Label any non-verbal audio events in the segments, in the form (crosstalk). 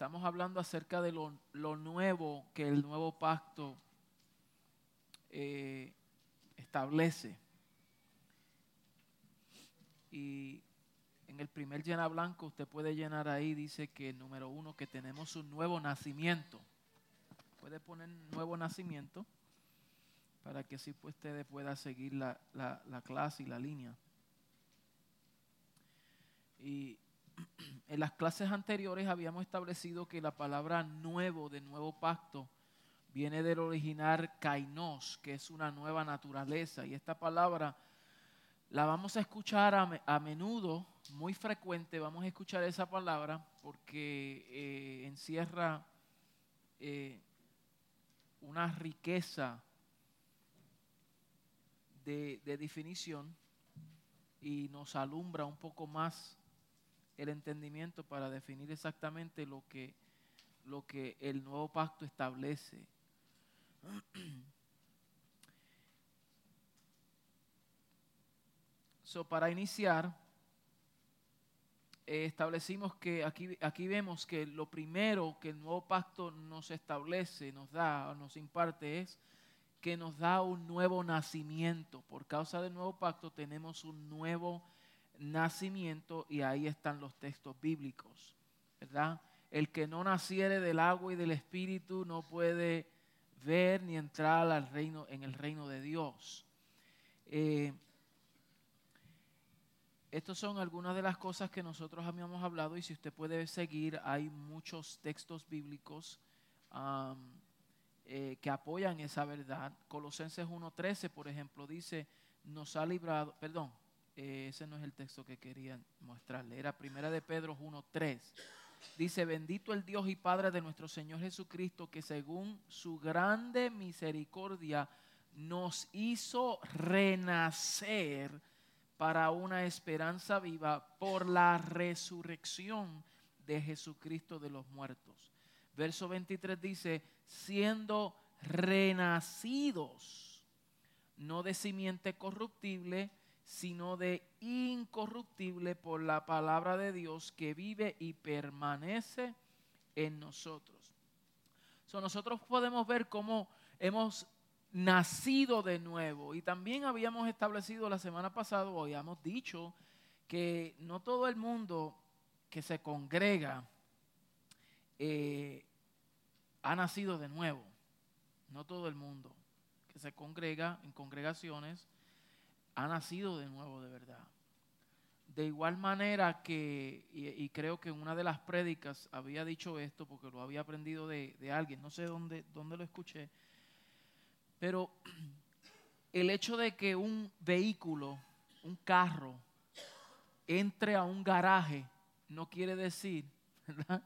estamos hablando acerca de lo, nuevo que el nuevo pacto eh, establece. Y en el primer llena blanco usted puede llenar ahí, dice que número uno, que tenemos un nuevo nacimiento. Puede poner nuevo nacimiento para que así pues usted pueda seguir la, la clase y la línea. Y en las clases anteriores habíamos establecido que la palabra nuevo de nuevo pacto viene del original kainos, que es una nueva naturaleza. Y esta palabra la vamos a escuchar a, menudo, muy frecuente, vamos a escuchar esa palabra porque eh, encierra eh, una riqueza de, de definición y nos alumbra un poco más el entendimiento para definir exactamente lo que, lo que el nuevo pacto establece. (clears throat) So, para iniciar, eh, establecimos que aquí, aquí vemos que lo primero que el nuevo pacto nos establece, nos da, nos imparte es que nos da un nuevo nacimiento. Por causa del nuevo pacto tenemos un nuevo nacimiento y ahí están los textos bíblicos, ¿verdad? El que no naciere del agua y del espíritu no puede ver ni entrar al reino, en el reino de Dios. Eh, estas son algunas de las cosas que nosotros habíamos hablado y si usted puede seguir, hay muchos textos bíblicos eh, que apoyan esa verdad. Colosenses 1.13, por ejemplo, dice, nos ha librado, perdón, eh, ese no es el texto que quería mostrarle, era primera de Pedro 1.3. Dice, bendito el Dios y Padre de nuestro Señor Jesucristo, que según su grande misericordia nos hizo renacer para una esperanza viva por la resurrección de Jesucristo de los muertos. Verso 23 dice, siendo renacidos, no de simiente corruptible, sino de incorruptible por la palabra de Dios que vive y permanece en nosotros. nosotros podemos ver cómo hemos nacido de nuevo. Y también habíamos establecido la semana pasada, o habíamos dicho, que no todo el mundo que se congrega eh, ha nacido de nuevo. No todo el mundo que se congrega en congregaciones ha nacido de nuevo de verdad. De igual manera que, y, creo que en una de las prédicas había dicho esto, porque lo había aprendido de, alguien, no sé dónde, dónde lo escuché, pero (clears throat) el hecho de que un vehículo, un carro, entre a un garaje, no quiere decir, (laughs) ¿verdad?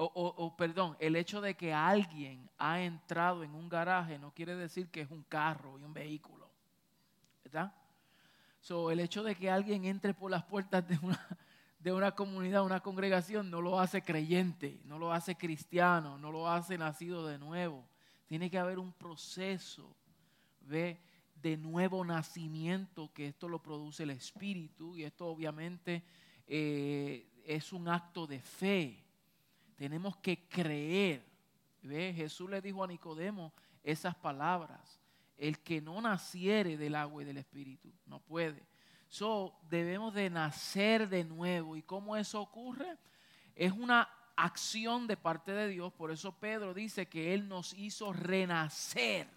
O, perdón, el hecho de que alguien ha entrado en un garaje no quiere decir que es un carro y un vehículo. ¿Verdad? So, el hecho de que alguien entre por las puertas de una, de una comunidad, una congregación, no lo hace creyente, no lo hace cristiano, no lo hace nacido de nuevo. Tiene que haber un proceso de nuevo nacimiento, que esto lo produce el Espíritu, y esto obviamente eh, es un acto de fe. Tenemos que creer. ¿Ve? Jesús le dijo a Nicodemo esas palabras el que no naciere del agua y del espíritu, no puede. So, debemos de nacer de nuevo. ¿Y cómo eso ocurre? Es una acción de parte de Dios. Por eso Pedro dice que Él nos hizo renacer.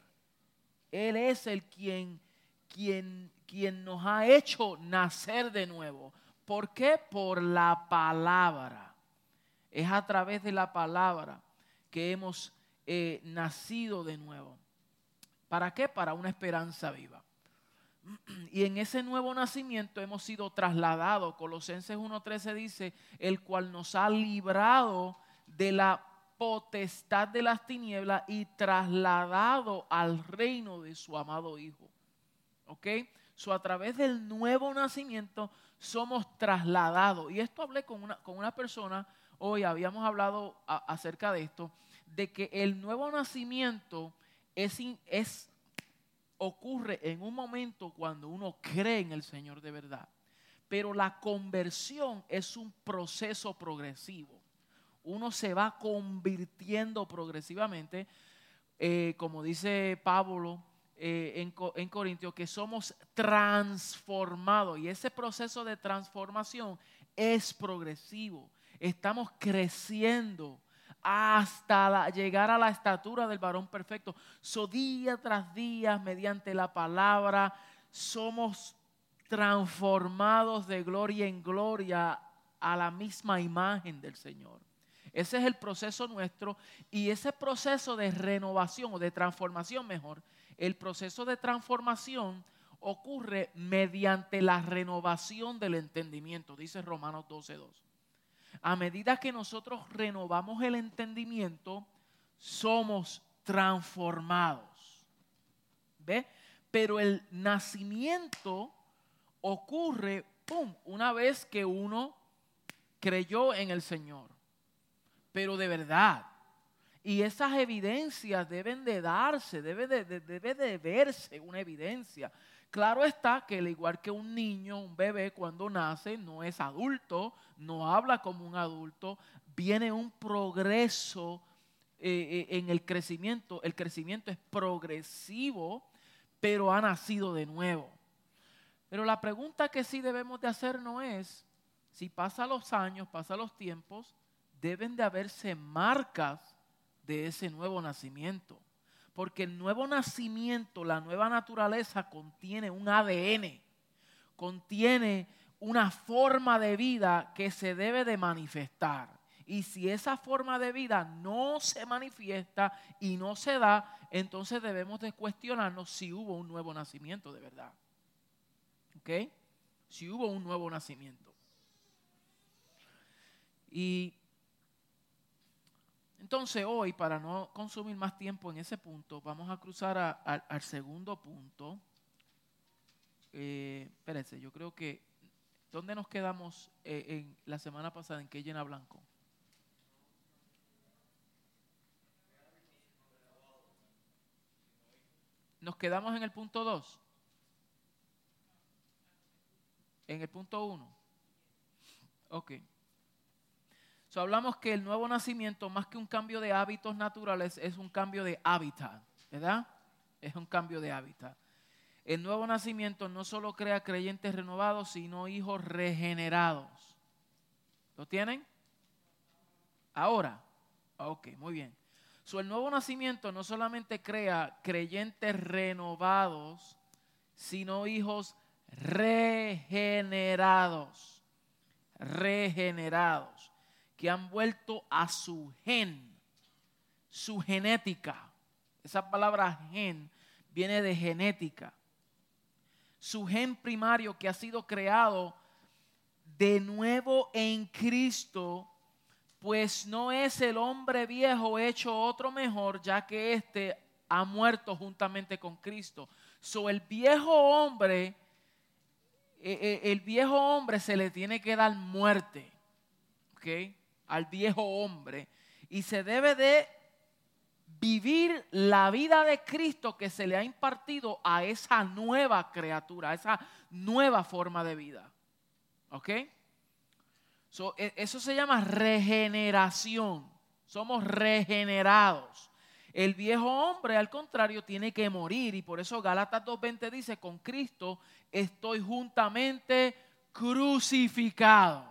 Él es el quien, quien, quien nos ha hecho nacer de nuevo. ¿Por qué? Por la palabra. Es a través de la palabra que hemos eh, nacido de nuevo. ¿Para qué? Para una esperanza viva. (clears throat) Y en ese nuevo nacimiento hemos sido trasladados. Colosenses 1.13 dice, el cual nos ha librado de la potestad de las tinieblas y trasladado al reino de su amado Hijo. ¿Ok? So, a través del nuevo nacimiento somos trasladados. Y esto hablé con una, con una persona, hoy habíamos hablado acerca de esto, de que el nuevo nacimiento es, ocurre en un momento cuando uno cree en el Señor de verdad. Pero la conversión es un proceso progresivo. uno se va convirtiendo progresivamente, eh, como dice Pablo eh, en, en Corintios, que somos transformados. Y ese proceso de transformación es progresivo. Estamos creciendo hasta llegar a la estatura del varón perfecto. So día tras día, mediante la palabra, somos transformados de gloria en gloria a la misma imagen del Señor. Ese es el proceso nuestro y ese proceso de renovación o de transformación mejor, el proceso de transformación ocurre mediante la renovación del entendimiento, dice Romanos 12.2. A medida que nosotros renovamos el entendimiento, somos transformados. ¿Ve? Pero el nacimiento ocurre, ¡pum!, una vez que uno creyó en el Señor. Pero de verdad. Y esas evidencias deben de darse, debe de, debe de verse una evidencia. Claro está que al igual que un niño, un bebé cuando nace no es adulto, no habla como un adulto, viene un progreso eh, eh, en el crecimiento. El crecimiento es progresivo, pero ha nacido de nuevo. Pero la pregunta que sí debemos de hacer no es, si pasa los años, pasa los tiempos, deben de haberse marcas de ese nuevo nacimiento. Porque el nuevo nacimiento, la nueva naturaleza contiene un ADN, contiene una forma de vida que se debe de manifestar. Y si esa forma de vida no se manifiesta y no se da, entonces debemos de cuestionarnos si hubo un nuevo nacimiento de verdad. ¿Ok? Si hubo un nuevo nacimiento. Y entonces hoy, para no consumir más tiempo en ese punto, vamos a cruzar al segundo punto. Eh, espérense, yo creo que, ¿dónde nos quedamos eh, en la semana pasada en que llena blanco? Nos quedamos en el punto 2. En el punto 1. Ok hablamos que el nuevo nacimiento, más que un cambio de hábitos naturales, es un cambio de hábitat, ¿verdad? Es un cambio de hábitat. El nuevo nacimiento no solo crea creyentes renovados, sino hijos regenerados. ¿Lo tienen? Ahora. Ok, muy bien. So, el nuevo nacimiento no solamente crea creyentes renovados, sino hijos regenerados. Regenerados que han vuelto a su gen, su genética. Esa palabra gen viene de genética. Su gen primario que ha sido creado de nuevo en Cristo, pues no es el hombre viejo hecho otro mejor, ya que éste ha muerto juntamente con Cristo. So, el viejo hombre, eh, eh, el viejo hombre se le tiene que dar muerte. ¿ok?, al viejo hombre y se debe de vivir la vida de Cristo que se le ha impartido a esa nueva criatura, a esa nueva forma de vida. ¿Ok? E, eso se llama regeneración. Somos regenerados. El viejo hombre, al contrario, tiene que morir. Y por eso Gálatas 2.20 dice, con Cristo estoy juntamente crucificado.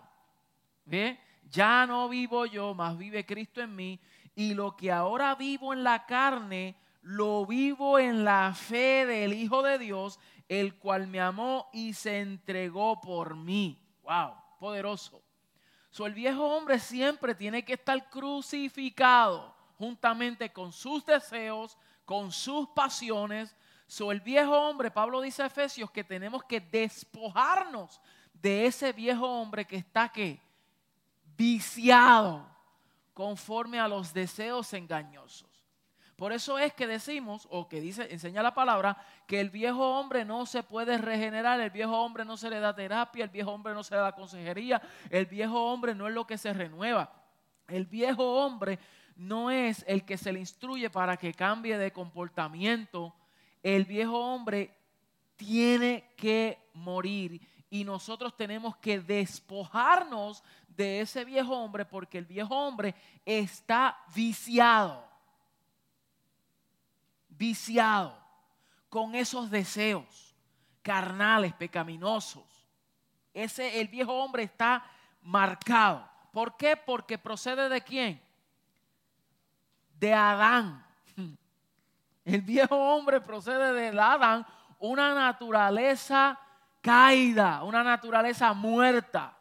¿Ve? Ya no vivo yo, más vive Cristo en mí, y lo que ahora vivo en la carne, lo vivo en la fe del Hijo de Dios, el cual me amó y se entregó por mí. Wow, poderoso. So, el viejo hombre siempre tiene que estar crucificado juntamente con sus deseos, con sus pasiones. So, el viejo hombre, Pablo dice a Efesios que tenemos que despojarnos de ese viejo hombre que está que viciado conforme a los deseos engañosos. Por eso es que decimos, o que dice, enseña la palabra, que el viejo hombre no se puede regenerar, el viejo hombre no se le da terapia, el viejo hombre no se le da consejería, el viejo hombre no es lo que se renueva. El viejo hombre no es el que se le instruye para que cambie de comportamiento. El viejo hombre tiene que morir y nosotros tenemos que despojarnos de ese viejo hombre porque el viejo hombre está viciado. Viciado con esos deseos carnales, pecaminosos. Ese el viejo hombre está marcado. ¿Por qué? Porque procede de quién? De Adán. (laughs) El viejo hombre procede de Adán, una naturaleza caída, una naturaleza muerta.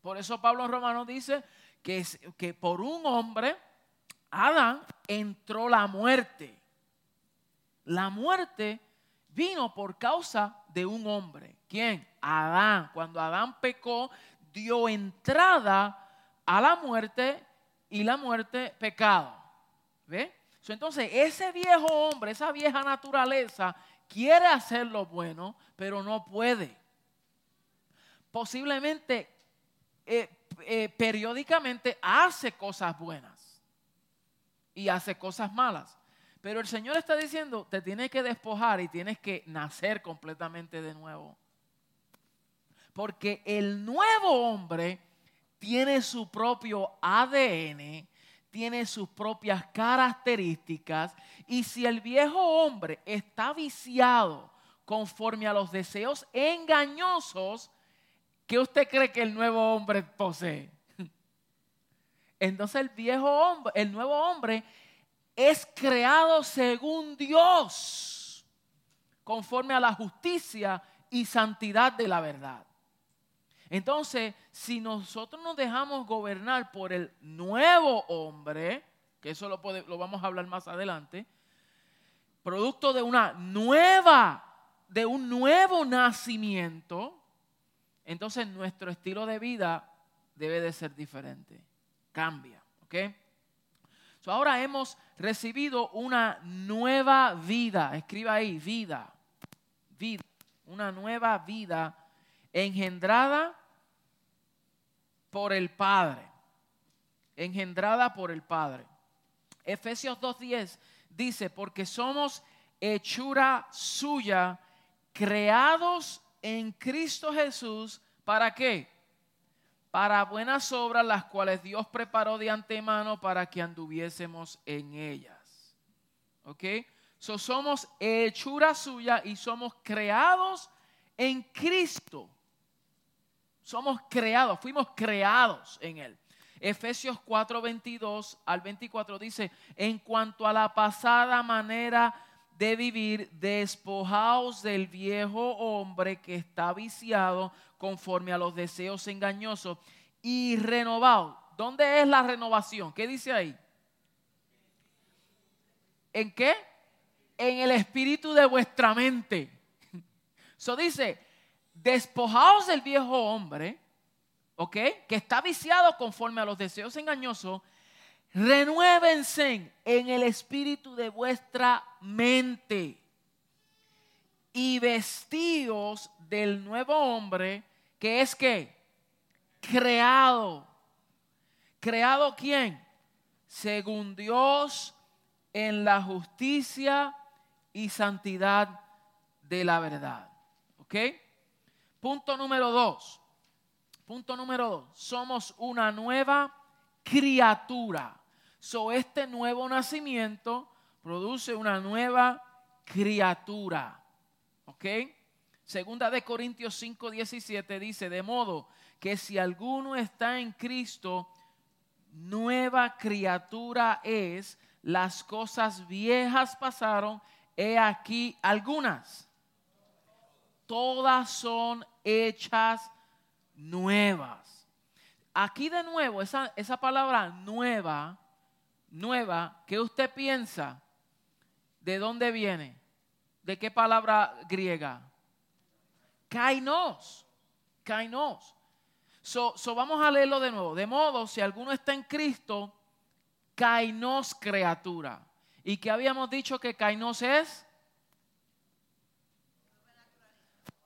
Por eso Pablo en Romano dice que, que por un hombre, Adán, entró la muerte. La muerte vino por causa de un hombre. ¿Quién? Adán. Cuando Adán pecó, dio entrada a la muerte y la muerte pecado. ¿Ve? Entonces, ese viejo hombre, esa vieja naturaleza, quiere hacer lo bueno, pero no puede. Posiblemente, eh, eh, periódicamente hace cosas buenas y hace cosas malas. Pero el Señor está diciendo, te tienes que despojar y tienes que nacer completamente de nuevo. Porque el nuevo hombre tiene su propio ADN, tiene sus propias características y si el viejo hombre está viciado conforme a los deseos engañosos, ¿qué usted cree que el nuevo hombre posee? (laughs) Entonces el viejo hombre, el nuevo hombre es creado según Dios, conforme a la justicia y santidad de la verdad. Entonces, si nosotros nos dejamos gobernar por el nuevo hombre, que eso lo, lo vamos a hablar más adelante, producto de una nueva, de un nuevo nacimiento, entonces nuestro estilo de vida debe de ser diferente. Cambia, ¿ok? ahora hemos recibido una nueva vida. Escriba ahí, vida. Vida. Una nueva vida engendrada por el Padre. Engendrada por el Padre. Efesios 2.10 dice, porque somos hechura suya, creados en Cristo Jesús, ¿para qué? Para buenas obras, las cuales Dios preparó de antemano para que anduviésemos en ellas. ¿Ok? So, somos hechura suya y somos creados en Cristo. Somos creados, fuimos creados en Él. Efesios 4, 22 al 24 dice, en cuanto a la pasada manera de vivir, despojaos del viejo hombre que está viciado conforme a los deseos engañosos y renovaos. ¿Dónde es la renovación? ¿Qué dice ahí? ¿En qué? En el espíritu de vuestra mente. (laughs) Eso dice, despojaos del viejo hombre, ¿ok? Que está viciado conforme a los deseos engañosos. Renuévense en el espíritu de vuestra mente y vestidos del nuevo hombre que es que creado. ¿Creado quién? Según Dios en la justicia y santidad de la verdad. ¿Ok? Punto número dos. Punto número dos. Somos una nueva criatura. So, este nuevo nacimiento produce una nueva criatura. ¿Ok? Segunda de Corintios 5, 17 dice, de modo que si alguno está en Cristo, nueva criatura es, las cosas viejas pasaron, he aquí algunas todas son hechas nuevas. Aquí de nuevo, esa, esa palabra nueva, nueva, ¿qué usted piensa? ¿De dónde viene? ¿De qué palabra griega? Kainos. Kainos. So, so, vamos a leerlo de nuevo. De modo, si alguno está en Cristo, kainos criatura. ¿Y qué habíamos dicho que kainos es?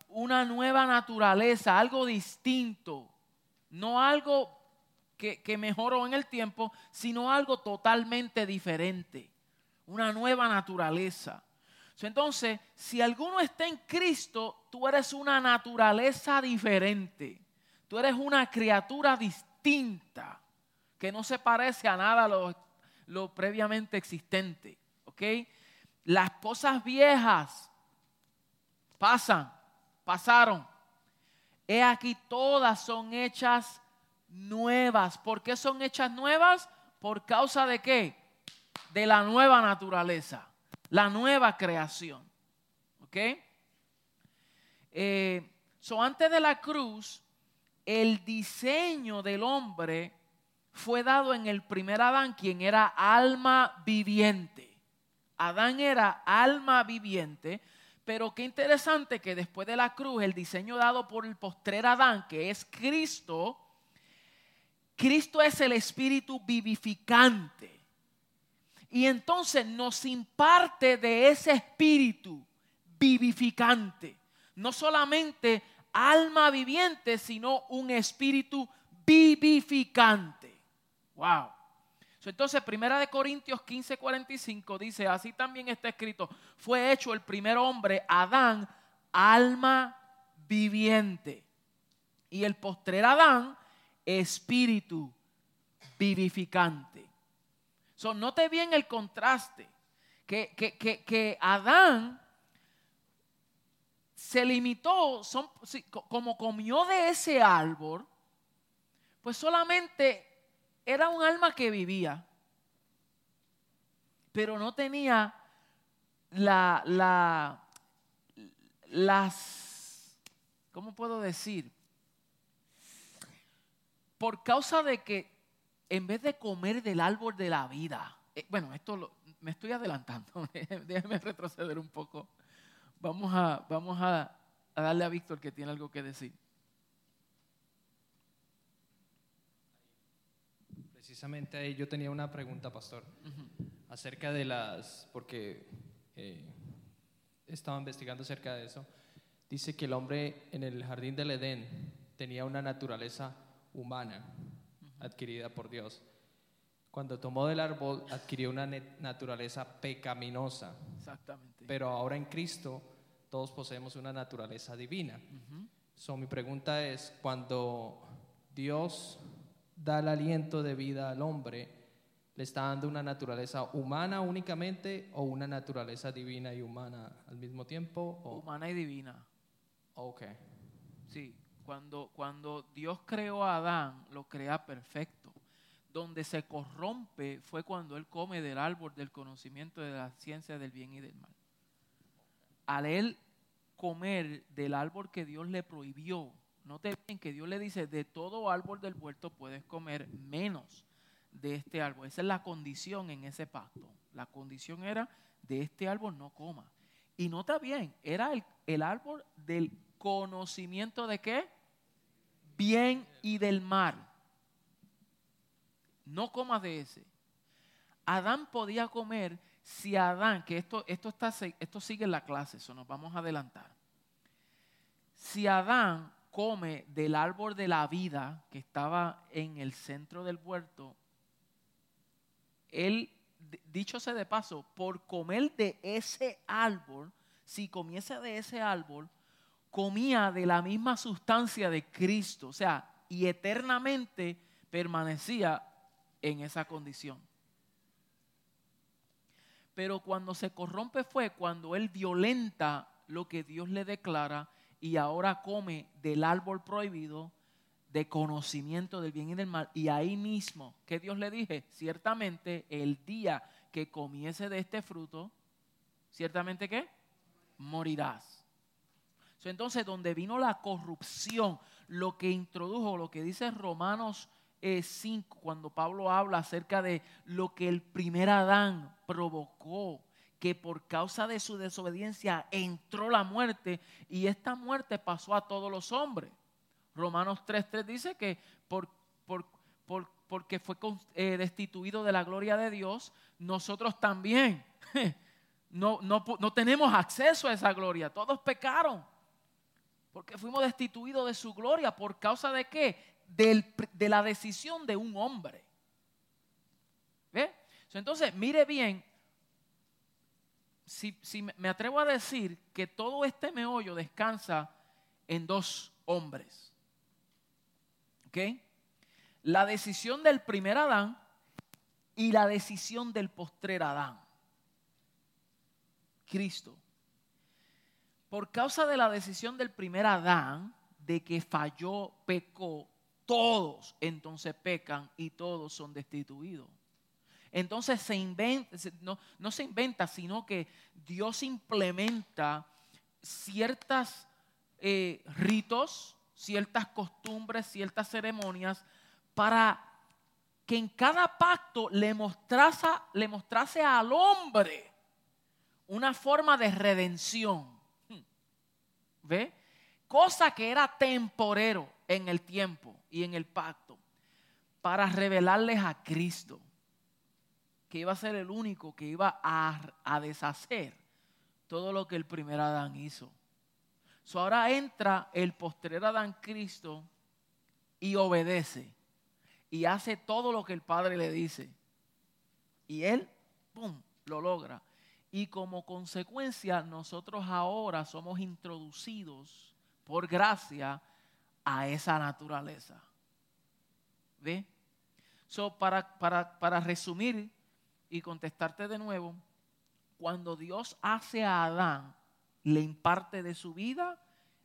Una nueva naturaleza, algo distinto, no algo que, mejoró en el tiempo, sino algo totalmente diferente, una nueva naturaleza. Entonces, si alguno está en Cristo, tú eres una naturaleza diferente. Tú eres una criatura distinta que no se parece a nada lo, lo previamente existente. ¿Ok? Las cosas viejas pasan, pasaron. He aquí todas son hechas nuevas. ¿Por qué son hechas nuevas? ¿Por causa de qué? De la nueva naturaleza, la nueva creación. ¿Ok? Eh, so antes de la cruz, el diseño del hombre fue dado en el primer Adán, quien era alma viviente. Adán era alma viviente, pero qué interesante que después de la cruz, el diseño dado por el postrer Adán, que es Cristo, Cristo es el espíritu vivificante. Y entonces nos imparte de ese espíritu vivificante. No solamente alma viviente, sino un espíritu vivificante. Wow. Entonces, Primera de Corintios 15, 45 dice, así también está escrito, fue hecho el primer hombre, Adán, alma viviente. Y el postrer Adán, espíritu vivificante. So, note bien el contraste, que, que, Adán se limitó, son, como comió de ese árbol, pues solamente era un alma que vivía, pero no tenía la, la, las, ¿cómo puedo decir? por causa de que en vez de comer del árbol de la vida, eh, bueno, esto me estoy adelantando, (laughs) déjeme retroceder un poco. Vamos a, vamos a, darle a Víctor que tiene algo que decir. Precisamente ahí yo tenía una pregunta, pastor, acerca de las, porque eh, estaba investigando acerca de eso. Dice que el hombre en el jardín del Edén tenía una naturaleza humana adquirida por Dios. Cuando tomó del árbol adquirió una naturaleza pecaminosa. Exactamente. Pero ahora en Cristo todos poseemos una naturaleza divina. So, mi pregunta es, cuando Dios da el aliento de vida al hombre, ¿le está dando una naturaleza humana únicamente o una naturaleza divina y humana al mismo tiempo? Humana y divina. Ok. Sí, cuando, cuando Dios creó a Adán, lo crea perfecto. Donde se corrompe fue cuando él come del árbol del conocimiento de la ciencia del bien y del mal. Al él comer del árbol que Dios le prohibió, note bien que Dios le dice, de todo árbol del huerto puedes comer menos de este árbol. Esa es la condición en ese pacto. La condición era, de este árbol no coma. Y nota bien, era el, el árbol del conocimiento de qué? bien y del mal. No comas de ese. Adán podía comer si Adán, que esto, esto, está, esto sigue en la clase, eso nos vamos a adelantar. Si Adán come del árbol de la vida que estaba en el centro del huerto, él, dicho sea de paso, por comer de ese árbol, si comiese de ese árbol, comía de la misma sustancia de Cristo, o sea, y eternamente permanecía en esa condición. Pero cuando se corrompe fue cuando él violenta lo que Dios le declara y ahora come del árbol prohibido de conocimiento del bien y del mal. Y ahí mismo, que Dios le dije, ciertamente el día que comiese de este fruto, ciertamente que morirás. Entonces, donde vino la corrupción, lo que introdujo, lo que dice Romanos 5, eh, cuando Pablo habla acerca de lo que el primer Adán provocó, que por causa de su desobediencia entró la muerte y esta muerte pasó a todos los hombres. Romanos 3.3 dice que por, porque fue eh, destituido de la gloria de Dios, nosotros también (laughs) no, no tenemos acceso a esa gloria. Todos pecaron. Porque fuimos destituidos de su gloria. ¿Por causa de qué? de la decisión de un hombre. ¿Ve? Entonces, mire bien, si, me atrevo a decir que todo este meollo descansa en dos hombres. ¿Ok? La decisión del primer Adán y la decisión del postrer Adán. Cristo. Por causa de la decisión del primer Adán, de que falló, pecó, todos entonces pecan y todos son destituidos. Entonces se inventa, no, no se inventa, sino que Dios implementa ciertos eh, ritos, ciertas costumbres, ciertas ceremonias para que en cada pacto le mostrase, le mostrase al hombre una forma de redención. ¿Ve? Cosa que era temporero en el tiempo y en el pacto, para revelarles a Cristo que iba a ser el único que iba a, deshacer todo lo que el primer Adán hizo. So ahora entra el postrer Adán Cristo y obedece y hace todo lo que el Padre le dice. Y él, ¡pum!, lo logra. Y como consecuencia, nosotros ahora somos introducidos por gracia a esa naturaleza. ¿Ve? Para, para, para resumir, y contestarte de nuevo, cuando Dios hace a Adán, le imparte de su vida,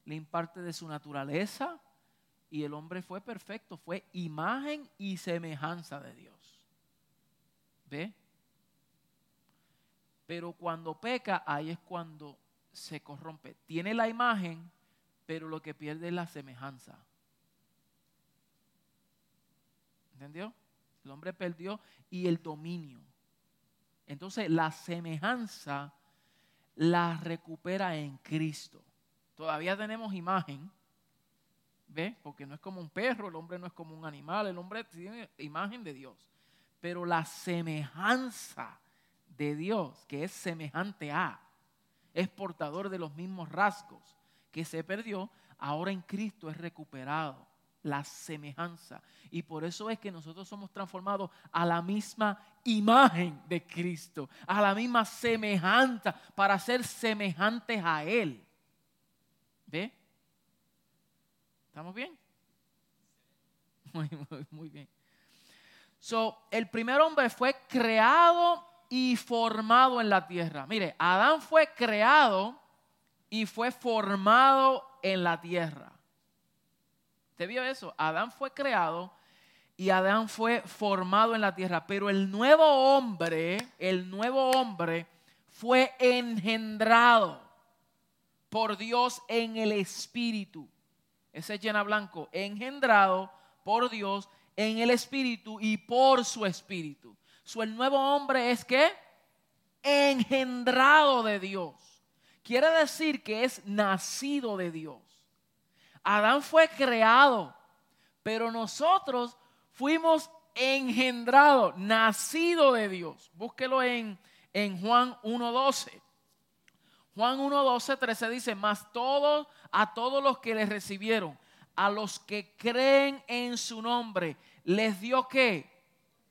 le imparte de su naturaleza, y el hombre fue perfecto, fue imagen y semejanza de Dios. ¿Ve? Pero cuando peca, ahí es cuando se corrompe. Tiene la imagen, pero lo que pierde es la semejanza. ¿Entendió? El hombre perdió y el dominio. Entonces la semejanza la recupera en Cristo. Todavía tenemos imagen, ¿ve? Porque no es como un perro, el hombre no es como un animal, el hombre tiene imagen de Dios. Pero la semejanza de Dios, que es semejante a, es portador de los mismos rasgos que se perdió, ahora en Cristo es recuperado la semejanza. Y por eso es que nosotros somos transformados a la misma imagen de Cristo, a la misma semejanza, para ser semejantes a Él. ¿Ve? ¿Estamos bien? (laughs) Muy, muy, bien. So, el primer hombre fue creado y formado en la tierra. Mire, Adán fue creado y fue formado en la tierra. ¿Te vio eso? Adán fue creado y Adán fue formado en la tierra, pero el nuevo hombre, el nuevo hombre fue engendrado por Dios en el Espíritu. Ese es llena blanco, engendrado por Dios en el Espíritu y por su Espíritu. Su el nuevo hombre es que engendrado de Dios. Quiere decir que es nacido de Dios. Adán fue creado, pero nosotros fuimos engendrados, nacidos de Dios. Búsquelo en, en Juan 1.12. Juan 1.12, 13 dice, más todos, a todos los que le recibieron, a los que creen en su nombre, les dio que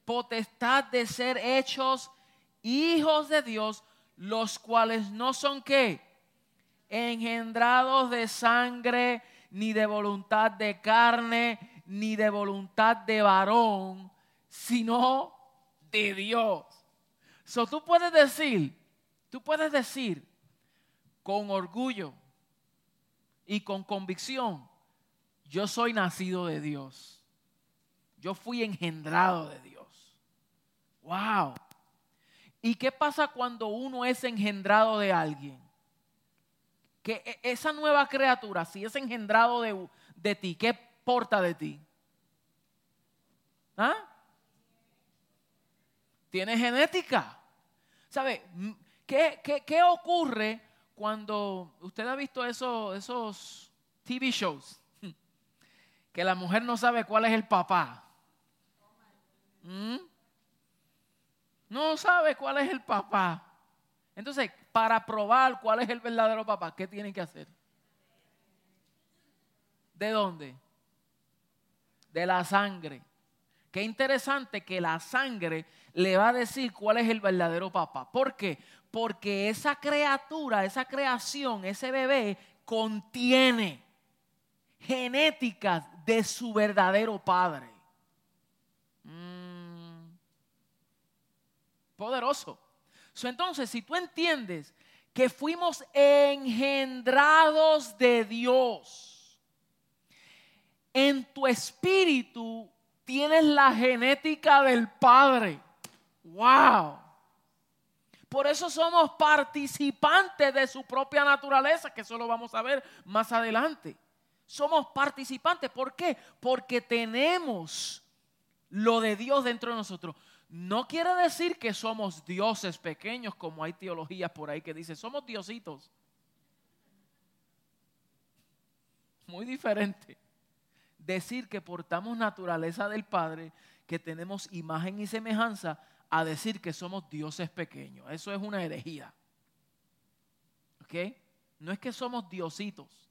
potestad de ser hechos hijos de Dios, los cuales no son qué, engendrados de sangre, ni de voluntad de carne, ni de voluntad de varón, sino de Dios. So tú puedes decir, tú puedes decir con orgullo y con convicción, yo soy nacido de Dios. Yo fui engendrado de Dios. Wow. ¿Y qué pasa cuando uno es engendrado de alguien? Que e, esa nueva criatura, si es engendrado de, ti, ¿qué porta de ti? ¿Ah? Tiene genética. ¿Sabe? ¿Qué, qué, ocurre cuando usted ha visto esos, esos TV shows? (laughs) Que la mujer no sabe cuál es el papá. ¿Mm? No sabe cuál es el papá. Entonces, para probar cuál es el verdadero papá, ¿qué tienen que hacer? ¿De dónde? De la sangre. Qué interesante que la sangre le va a decir cuál es el verdadero papá. ¿Por qué? Porque esa criatura, esa creación, ese bebé contiene genéticas de su verdadero padre. Mm. Poderoso. Entonces, si tú entiendes que fuimos engendrados de Dios, en tu espíritu tienes la genética del Padre. ¡Wow! Por eso somos participantes de su propia naturaleza, que eso lo vamos a ver más adelante. Somos participantes. ¿Por qué? Porque tenemos lo de Dios dentro de nosotros. No quiere decir que somos dioses pequeños, como hay teologías por ahí que dicen, somos diositos. Muy diferente. Decir que portamos naturaleza del Padre, que tenemos imagen y semejanza, a decir que somos dioses pequeños. Eso es una herejía. ¿Ok? No es que somos diositos.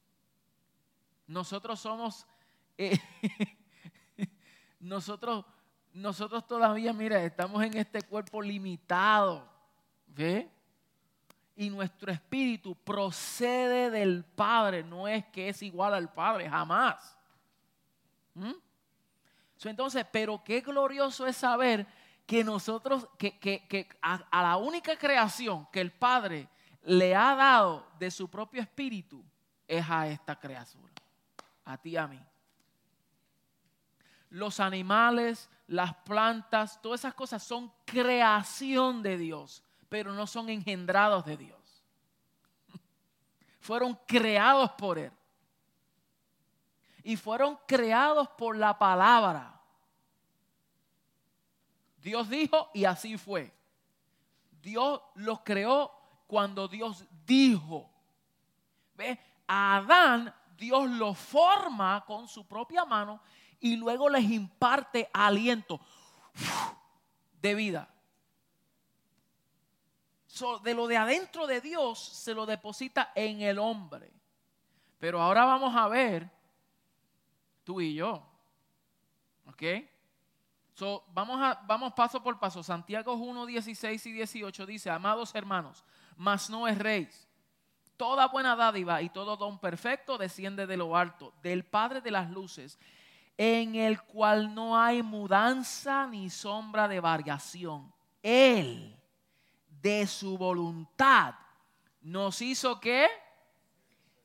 Nosotros somos... Eh, (laughs) nosotros, nosotros todavía, mira, estamos en este cuerpo limitado. ¿Ve? Y nuestro espíritu procede del Padre. No es que es igual al Padre, jamás. ¿Mm? entonces, pero qué glorioso es saber que nosotros, que, a, la única creación que el Padre le ha dado de su propio espíritu es a esta criatura, a ti y a mí. Los animales, las plantas, todas esas cosas son creación de Dios, pero no son engendrados de Dios. (laughs) Fueron creados por Él. Y fueron creados por la palabra. Dios dijo y así fue. Dios los creó cuando Dios dijo. ¿Ve? A Adán Dios lo forma con su propia mano y luego les imparte aliento de vida. de lo de adentro de Dios se lo deposita en el hombre. Pero ahora vamos a ver tú y yo. ¿Ok? vamos, a, vamos paso por paso. Santiago 1, 16 y 18 dice, amados hermanos, mas no es rey. Toda buena dádiva y todo don perfecto desciende de lo alto, del Padre de las luces, en el cual no hay mudanza ni sombra de variación. Él, de su voluntad, nos hizo que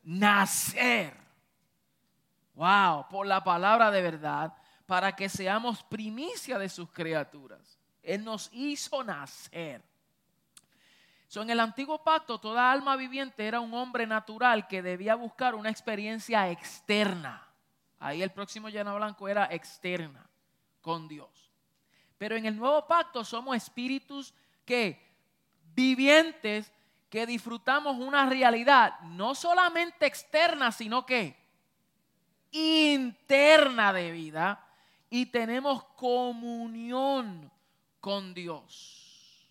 nacer. Wow, por la palabra de verdad para que seamos primicia de sus criaturas. Él nos hizo nacer. en el antiguo pacto, toda alma viviente era un hombre natural que debía buscar una experiencia externa. Ahí el próximo lleno blanco era externa con Dios. Pero en el nuevo pacto somos espíritus que vivientes que disfrutamos una realidad no solamente externa, sino que interna de vida y tenemos comunión con Dios.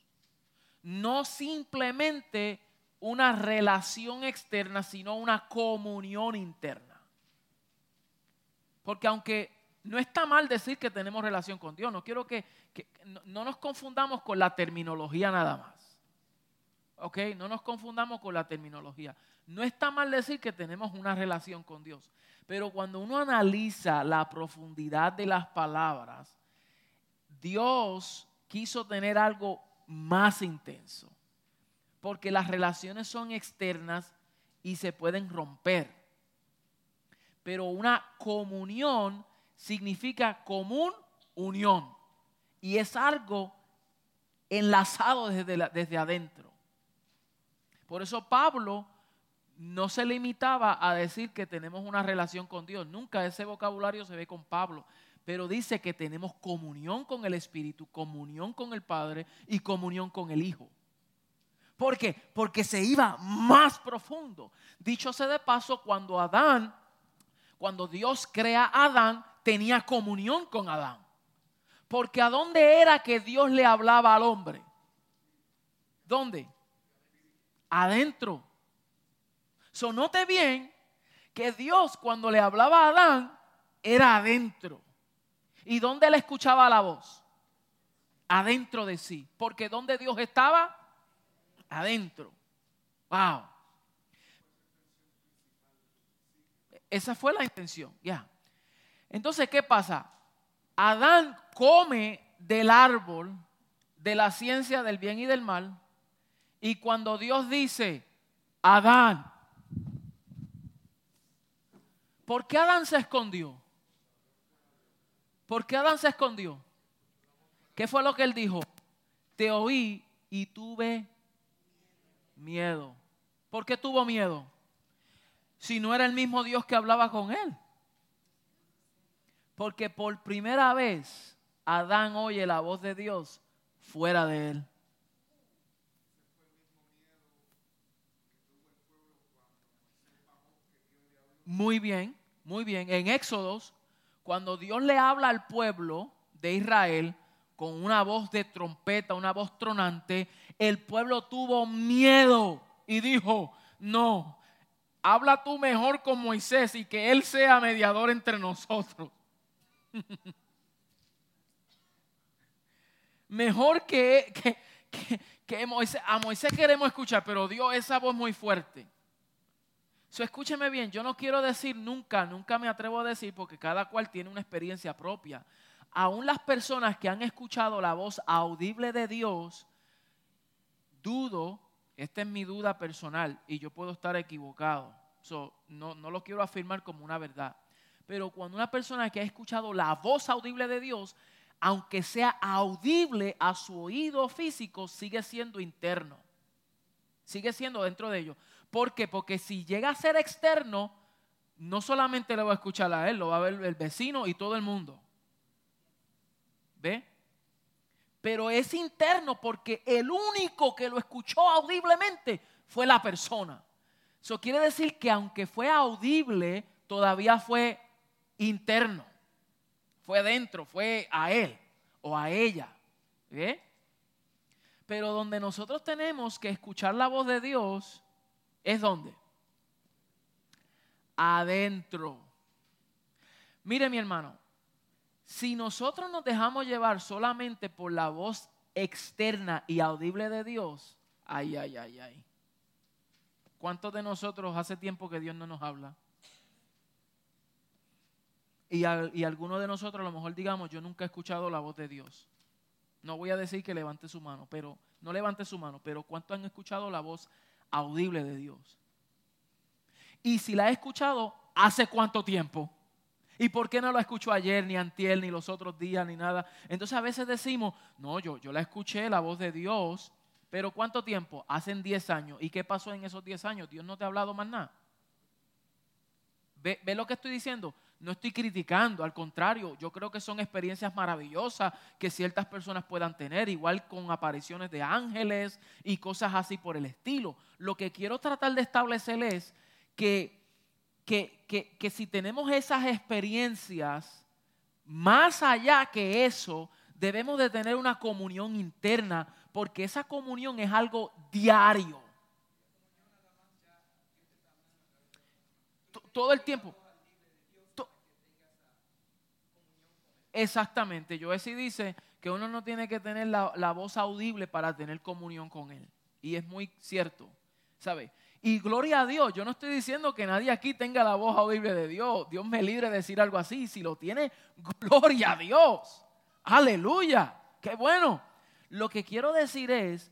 No simplemente una relación externa, sino una comunión interna. Porque aunque no está mal decir que tenemos relación con Dios, no quiero que, no, nos confundamos con la terminología nada más. ¿Ok? No nos confundamos con la terminología. No está mal decir que tenemos una relación con Dios. Pero cuando uno analiza la profundidad de las palabras, Dios quiso tener algo más intenso. Porque las relaciones son externas y se pueden romper. Pero una comunión significa común unión. Y es algo enlazado desde, desde adentro. Por eso Pablo no se limitaba a decir que tenemos una relación con Dios. Nunca ese vocabulario se ve con Pablo. Pero dice que tenemos comunión con el Espíritu, comunión con el Padre y comunión con el Hijo. ¿Por qué? Porque se iba más profundo. Dicho sea de paso, cuando Adán, cuando Dios crea a Adán, tenía comunión con Adán. Porque ¿a dónde era que Dios le hablaba al hombre? ¿Dónde? Adentro. Sonote bien que Dios cuando le hablaba a Adán era adentro. ¿Y dónde él escuchaba la voz? Adentro de sí. Porque ¿dónde Dios estaba? Adentro. Wow. Esa fue la intención, ya. Entonces, ¿qué pasa? Adán come del árbol de la ciencia del bien y del mal. Y cuando Dios dice, Adán, ¿por qué Adán se escondió? ¿Por qué Adán se escondió? ¿Qué fue lo que él dijo? Te oí y tuve miedo. ¿Por qué tuvo miedo? Si no era el mismo Dios que hablaba con él. Porque por primera vez Adán oye la voz de Dios fuera de él. Muy bien, muy bien. En Éxodos, cuando Dios le habla al pueblo de Israel con una voz de trompeta, una voz tronante, el pueblo tuvo miedo y dijo, no, habla tú mejor con Moisés y que él sea mediador entre nosotros. (laughs) mejor que, que, Moisés, a Moisés queremos escuchar, pero Dios esa voz muy fuerte. So, escúcheme bien, yo no quiero decir nunca, nunca me atrevo a decir porque cada cual tiene una experiencia propia. Aún las personas que han escuchado la voz audible de Dios, dudo, esta es mi duda personal y yo puedo estar equivocado. no, lo quiero afirmar como una verdad. Pero cuando una persona que ha escuchado la voz audible de Dios, aunque sea audible a su oído físico, sigue siendo interno. Sigue siendo dentro de ellos. ¿Por qué? Porque si llega a ser externo, no solamente le va a escuchar a él, lo va a ver el vecino y todo el mundo. ¿Ve? Pero es interno porque el único que lo escuchó audiblemente fue la persona. Eso quiere decir que aunque fue audible, todavía fue interno. Fue dentro, fue a él o a ella. ¿Ve? Pero donde nosotros tenemos que escuchar la voz de Dios es donde? Adentro. Mire mi hermano, si nosotros nos dejamos llevar solamente por la voz externa y audible de Dios, ay, ay, ay, ay. ¿Cuántos de nosotros hace tiempo que Dios no nos habla? Y, y algunos de nosotros a lo mejor digamos, yo nunca he escuchado la voz de Dios. No voy a decir que levante su mano, pero no levante su mano, pero ¿cuántos han escuchado la voz audible de Dios? Y si la he escuchado, ¿hace cuánto tiempo? ¿Y por qué no la escuchó ayer, ni antier, ni los otros días, ni nada? Entonces a veces decimos, no, yo, yo la escuché, la voz de Dios, pero ¿cuánto tiempo? Hacen 10 años. ¿Y qué pasó en esos 10 años? Dios no te ha hablado más nada. ¿Ve, ¿Ve, lo que estoy diciendo? No estoy criticando, al contrario, yo creo que son experiencias maravillosas que ciertas personas puedan tener, igual con apariciones de ángeles y cosas así por el estilo. Lo que quiero tratar de establecer es que, que, que, que si tenemos esas experiencias, más allá que eso, debemos de tener una comunión interna, porque esa comunión es algo diario. Todo el tiempo. Exactamente, yo sí dice que uno no tiene que tener la, voz audible para tener comunión con Él. Y es muy cierto, ¿sabe? Y gloria a Dios, yo no estoy diciendo que nadie aquí tenga la voz audible de Dios. Dios me libre de decir algo así. Si lo tiene, gloria a Dios. Aleluya. Qué bueno. Lo que quiero decir es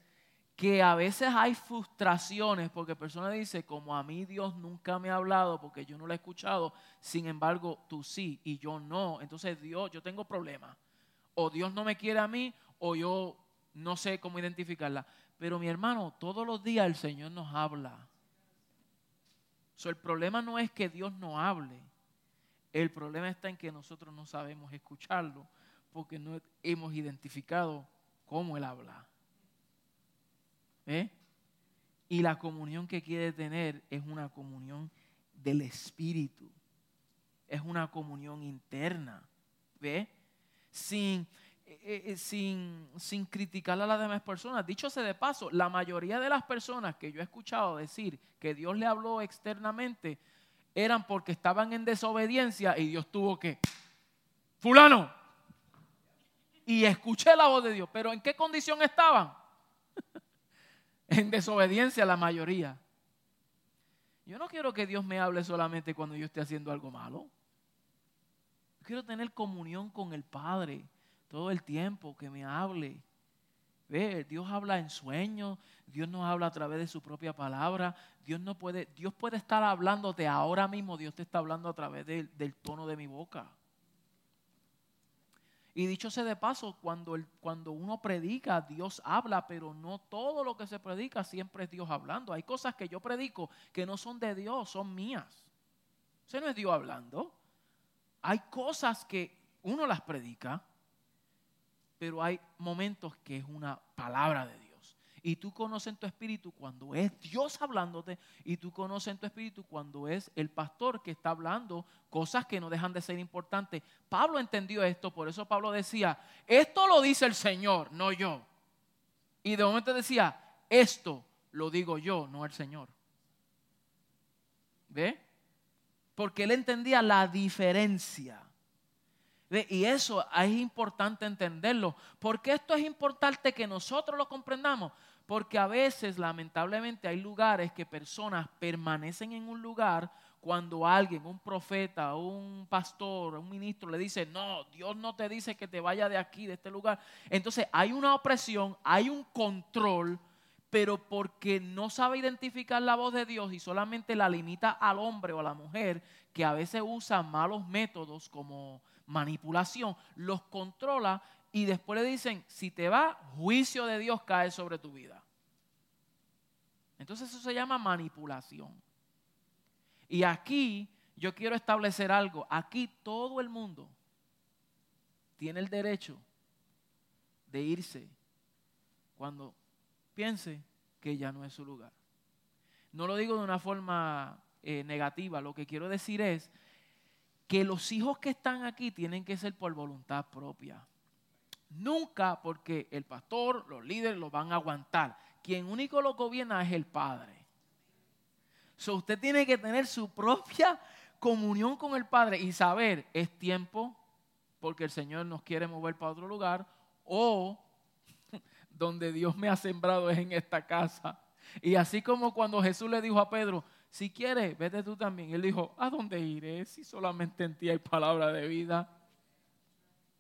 que a veces hay frustraciones porque personas dicen, como a mí Dios nunca me ha hablado porque yo no lo he escuchado, sin embargo tú sí y yo no. Entonces Dios, yo tengo problemas. O Dios no me quiere a mí o yo no sé cómo identificarla. Pero mi hermano, todos los días el Señor nos habla. So, el problema no es que Dios no hable. El problema está en que nosotros no sabemos escucharlo porque no hemos identificado cómo Él habla. ¿Eh? Y la comunión que quiere tener es una comunión del Espíritu. Es una comunión interna. ¿Ve? Sin, eh, eh, sin, sin criticar a las demás personas. Dicho sea de paso, la mayoría de las personas que yo he escuchado decir que Dios le habló externamente eran porque estaban en desobediencia y Dios tuvo que, fulano, y escuché la voz de Dios. Pero ¿en qué condición estaban? (laughs) en desobediencia la mayoría. Yo no quiero que Dios me hable solamente cuando yo esté haciendo algo malo. quiero tener comunión con el Padre todo el tiempo, que me hable. Ve, Dios habla en sueños, Dios nos habla a través de su propia palabra. Dios no puede, Dios puede estar hablándote ahora mismo, Dios te está hablando a través del tono de mi boca. Y dicho sea de paso, cuando, cuando uno predica, Dios habla, pero no todo lo que se predica siempre es Dios hablando. Hay cosas que yo predico que no son de Dios, son mías. Ese no es Dios hablando. Hay cosas que uno las predica, pero hay momentos que es una palabra de Dios. Y tú conoces en tu espíritu cuando es Dios hablándote y tú conoces en tu espíritu cuando es el pastor que está hablando cosas que no dejan de ser importantes. Pablo entendió esto, por eso Pablo decía, esto lo dice el Señor, no yo. Y de momento decía, esto lo digo yo, no el Señor. ¿Ve? Porque él entendía la diferencia. Y eso es importante entenderlo. ¿Por qué esto es importante que nosotros lo comprendamos? Porque a veces, lamentablemente, hay lugares que personas permanecen en un lugar cuando alguien, un profeta, un pastor, un ministro le dice, no, Dios no te dice que te vaya de aquí, de este lugar. Entonces hay una opresión, hay un control, pero porque no sabe identificar la voz de Dios y solamente la limita al hombre o a la mujer, que a veces usa malos métodos como manipulación, los controla y después le dicen, si te va, juicio de Dios cae sobre tu vida. Entonces eso se llama manipulación. Y aquí yo quiero establecer algo. Aquí todo el mundo tiene el derecho de irse cuando piense que ya no es su lugar. No lo digo de una forma eh, negativa, lo que quiero decir es que los hijos que están aquí tienen que ser por voluntad propia. Nunca porque el pastor, los líderes lo van a aguantar. Quien único lo gobierna es el Padre. So, usted tiene que tener su propia comunión con el Padre y saber, es tiempo porque el Señor nos quiere mover para otro lugar o (laughs) donde Dios me ha sembrado es en esta casa. Y así como cuando Jesús le dijo a Pedro, si quieres, vete tú también. Él dijo, ¿a dónde iré si solamente en ti hay palabra de vida?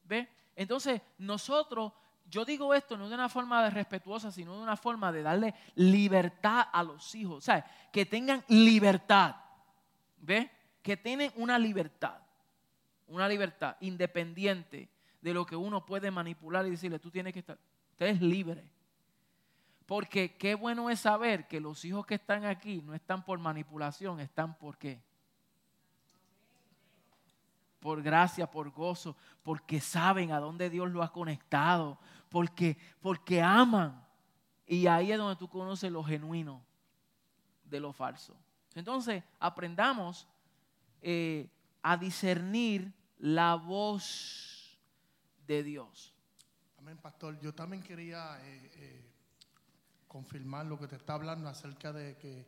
¿Ve? Entonces, nosotros, yo digo esto no de una forma de respetuosa, sino de una forma de darle libertad a los hijos. O sea, que tengan libertad. ¿Ve? Que tienen una libertad. Una libertad independiente de lo que uno puede manipular y decirle, tú tienes que estar. Usted es libre. Porque qué bueno es saber que los hijos que están aquí no están por manipulación, están por qué por gracia, por gozo, porque saben a dónde Dios lo ha conectado, porque, porque aman. Y ahí es donde tú conoces lo genuino de lo falso. Entonces, aprendamos eh, a discernir la voz de Dios. Amén, pastor. Yo también quería eh, eh, confirmar lo que te está hablando acerca de que,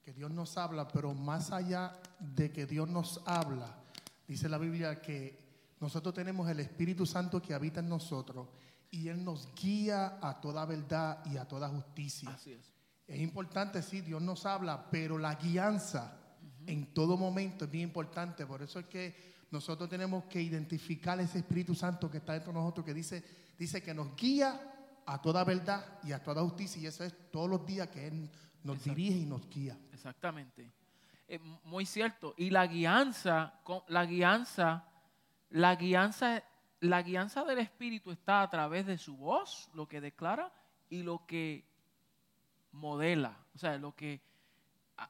que Dios nos habla, pero más allá de que Dios nos habla, Dice la Biblia que nosotros tenemos el Espíritu Santo que habita en nosotros y Él nos guía a toda verdad y a toda justicia. Así es. Es importante, sí, Dios nos habla, pero la guianza en todo momento es bien importante. Por eso es que nosotros tenemos que identificar ese Espíritu Santo que está dentro de nosotros, que dice, dice que nos guía a toda verdad y a toda justicia. Y eso es todos los días que Él nos dirige y nos guía. Exactamente. Eh, muy cierto. Y la guianza, la guianza, la guianza, la guianza del Espíritu está a través de su voz, lo que declara y lo que modela, o sea, lo que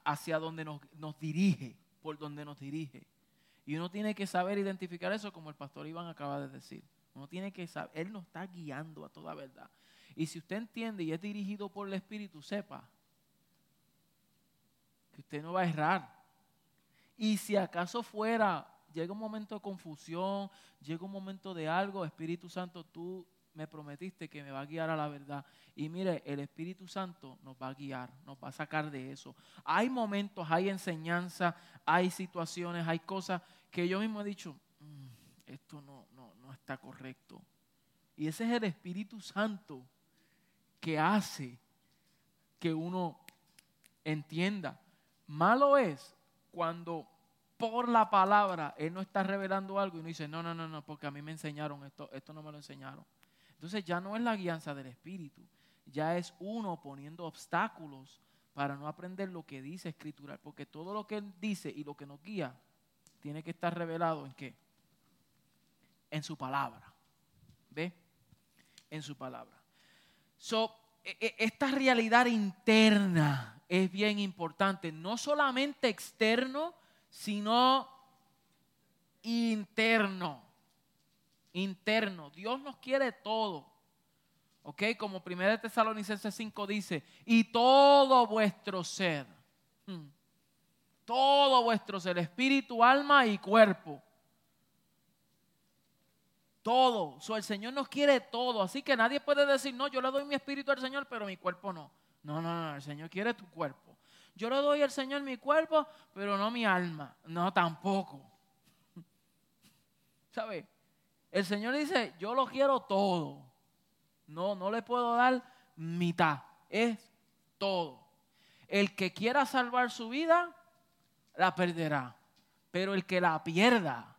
hacia donde nos, nos dirige, por donde nos dirige. Y uno tiene que saber identificar eso como el pastor Iván acaba de decir. Uno tiene que saber, Él nos está guiando a toda verdad. Y si usted entiende y es dirigido por el Espíritu, sepa que usted no va a errar. Y si acaso fuera, llega un momento de confusión, llega un momento de algo, Espíritu Santo, tú me prometiste que me va a guiar a la verdad. Y mire, el Espíritu Santo nos va a guiar, nos va a sacar de eso. Hay momentos, hay enseñanza, hay situaciones, hay cosas que yo mismo he dicho, mm, esto no está correcto. Y ese es el Espíritu Santo que hace que uno entienda. Malo es cuando por la palabra Él no está revelando algo y uno dice, no, no, no, no, porque a mí me enseñaron esto, esto no me lo enseñaron. Entonces ya no es la guianza del Espíritu, ya es uno poniendo obstáculos para no aprender lo que dice escritural, porque todo lo que Él dice y lo que nos guía tiene que estar revelado en qué? En su palabra. ¿Ve? En su palabra. So, e, e, esta realidad interna es bien importante, no solamente externo, sino interno. Interno. Dios nos quiere todo. ¿Ok? Como 1 Tesalonicenses 5 dice, y todo vuestro ser, hmm, todo vuestro ser, espíritu, alma y cuerpo. Todo. el Señor nos quiere todo. Así que nadie puede decir, no, yo le doy mi espíritu al Señor, pero mi cuerpo no. No, no, no, el Señor quiere tu cuerpo. Yo le doy al Señor mi cuerpo, pero no mi alma. No, tampoco. (laughs) ¿Sabe? El Señor dice, yo lo quiero todo. No, no le puedo dar mitad. Es todo. El que quiera salvar su vida, la perderá. Pero el que la pierda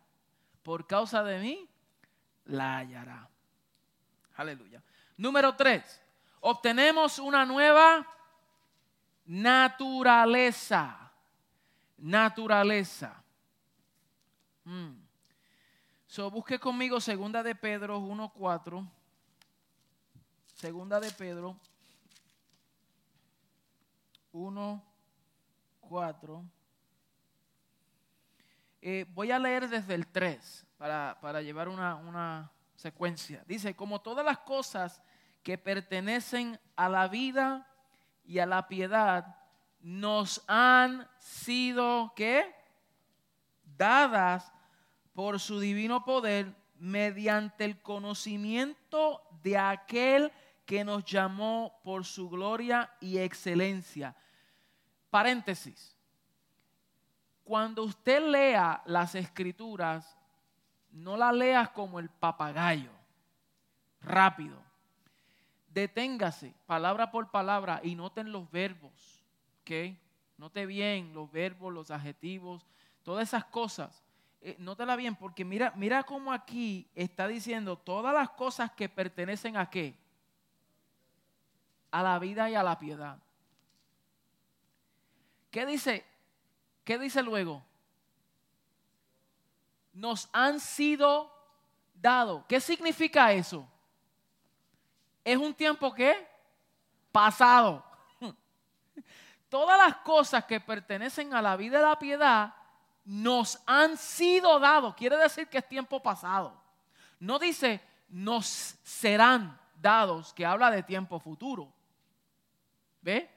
por causa de mí, la hallará. Aleluya. Número tres, obtenemos una nueva naturaleza. Naturaleza. Mm. So, busque conmigo segunda de Pedro 1.4. Segunda de Pedro 1.4. Eh, voy a leer desde el 3 para, llevar una, secuencia. Dice, como todas las cosas que pertenecen a la vida y a la piedad nos han sido, ¿qué? Dadas por su divino poder mediante el conocimiento de aquel que nos llamó por su gloria y excelencia. Paréntesis. Cuando usted lea las escrituras, no la leas como el papagayo, rápido. Deténgase palabra por palabra y noten los verbos, ¿ok? Note bien los verbos, los adjetivos, todas esas cosas. Eh, nótela bien porque mira, mira cómo aquí está diciendo todas las cosas que pertenecen a qué? A la vida y a la piedad. ¿Qué dice? ¿Qué dice luego? Nos han sido dados. ¿Qué significa eso? Es un tiempo que pasado. (laughs) Todas las cosas que pertenecen a la vida y la piedad nos han sido dados. Quiere decir que es tiempo pasado. No dice nos serán dados, que habla de tiempo futuro. ¿Ve?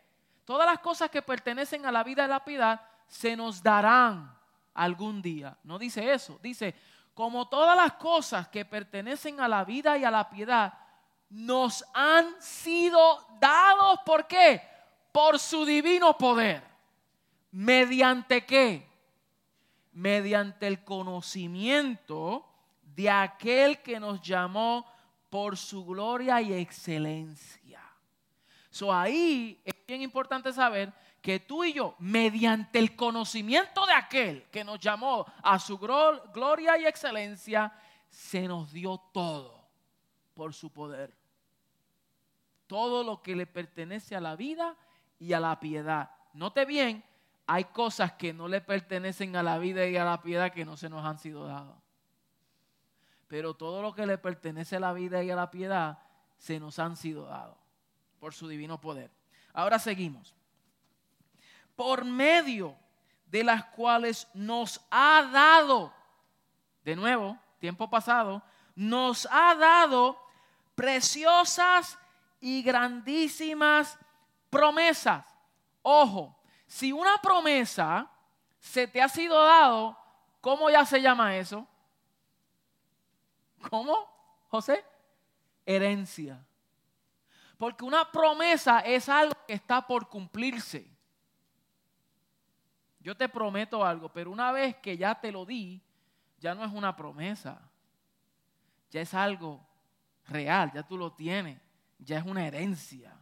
Todas las cosas que pertenecen a la vida y la piedad se nos darán algún día. No dice eso, dice, como todas las cosas que pertenecen a la vida y a la piedad, nos han sido dados, ¿por qué? Por su divino poder. ¿Mediante qué? Mediante el conocimiento de aquel que nos llamó por su gloria y excelencia. So ahí es bien importante saber que tú y yo, mediante el conocimiento de aquel que nos llamó a su gloria y excelencia, se nos dio todo por su poder. Todo lo que le pertenece a la vida y a la piedad. Note bien, hay cosas que no le pertenecen a la vida y a la piedad que no se nos han sido dadas. Pero todo lo que le pertenece a la vida y a la piedad se nos han sido dados por su divino poder. Ahora seguimos por medio de las cuales nos ha dado, de nuevo, tiempo pasado, nos ha dado preciosas y grandísimas promesas. Ojo, si una promesa se te ha sido dado, ¿cómo ya se llama eso? ¿Cómo, José? Herencia. Porque una promesa es algo que está por cumplirse. Yo te prometo algo, pero una vez que ya te lo di, ya no es una promesa, ya es algo real, ya tú lo tienes, ya es una herencia.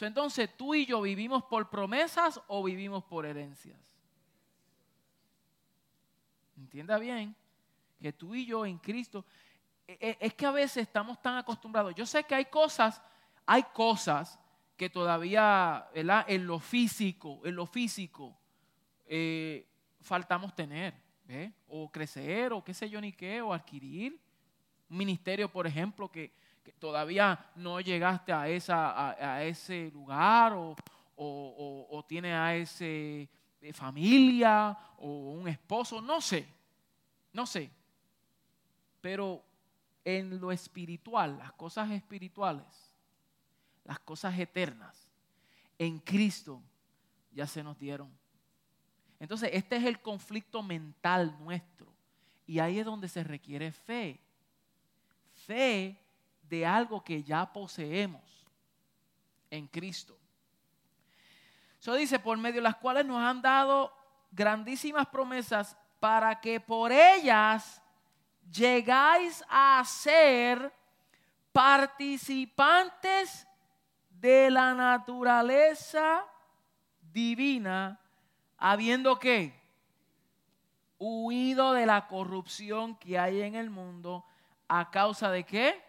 entonces, ¿tú y yo vivimos por promesas o vivimos por herencias? Entienda bien que tú y yo en Cristo, e, e, es que a veces estamos tan acostumbrados. Yo sé que hay cosas, hay cosas que todavía, En lo físico, en lo físico, eh, faltamos tener, O crecer, o qué sé yo ni qué, o adquirir. Un ministerio, por ejemplo, que, todavía no llegaste a, esa, a, ese lugar, o, o, o, tiene a ese eh, familia, o un esposo, no sé, no sé. Pero en lo espiritual, las cosas espirituales, las cosas eternas, en Cristo ya se nos dieron. Entonces, este es el conflicto mental nuestro. Y ahí es donde se requiere fe. Fe de algo que ya poseemos en Cristo. Eso dice, por medio de las cuales nos han dado grandísimas promesas para que por ellas llegáis a ser participantes de la naturaleza divina, habiendo que huido de la corrupción que hay en el mundo a causa de qué?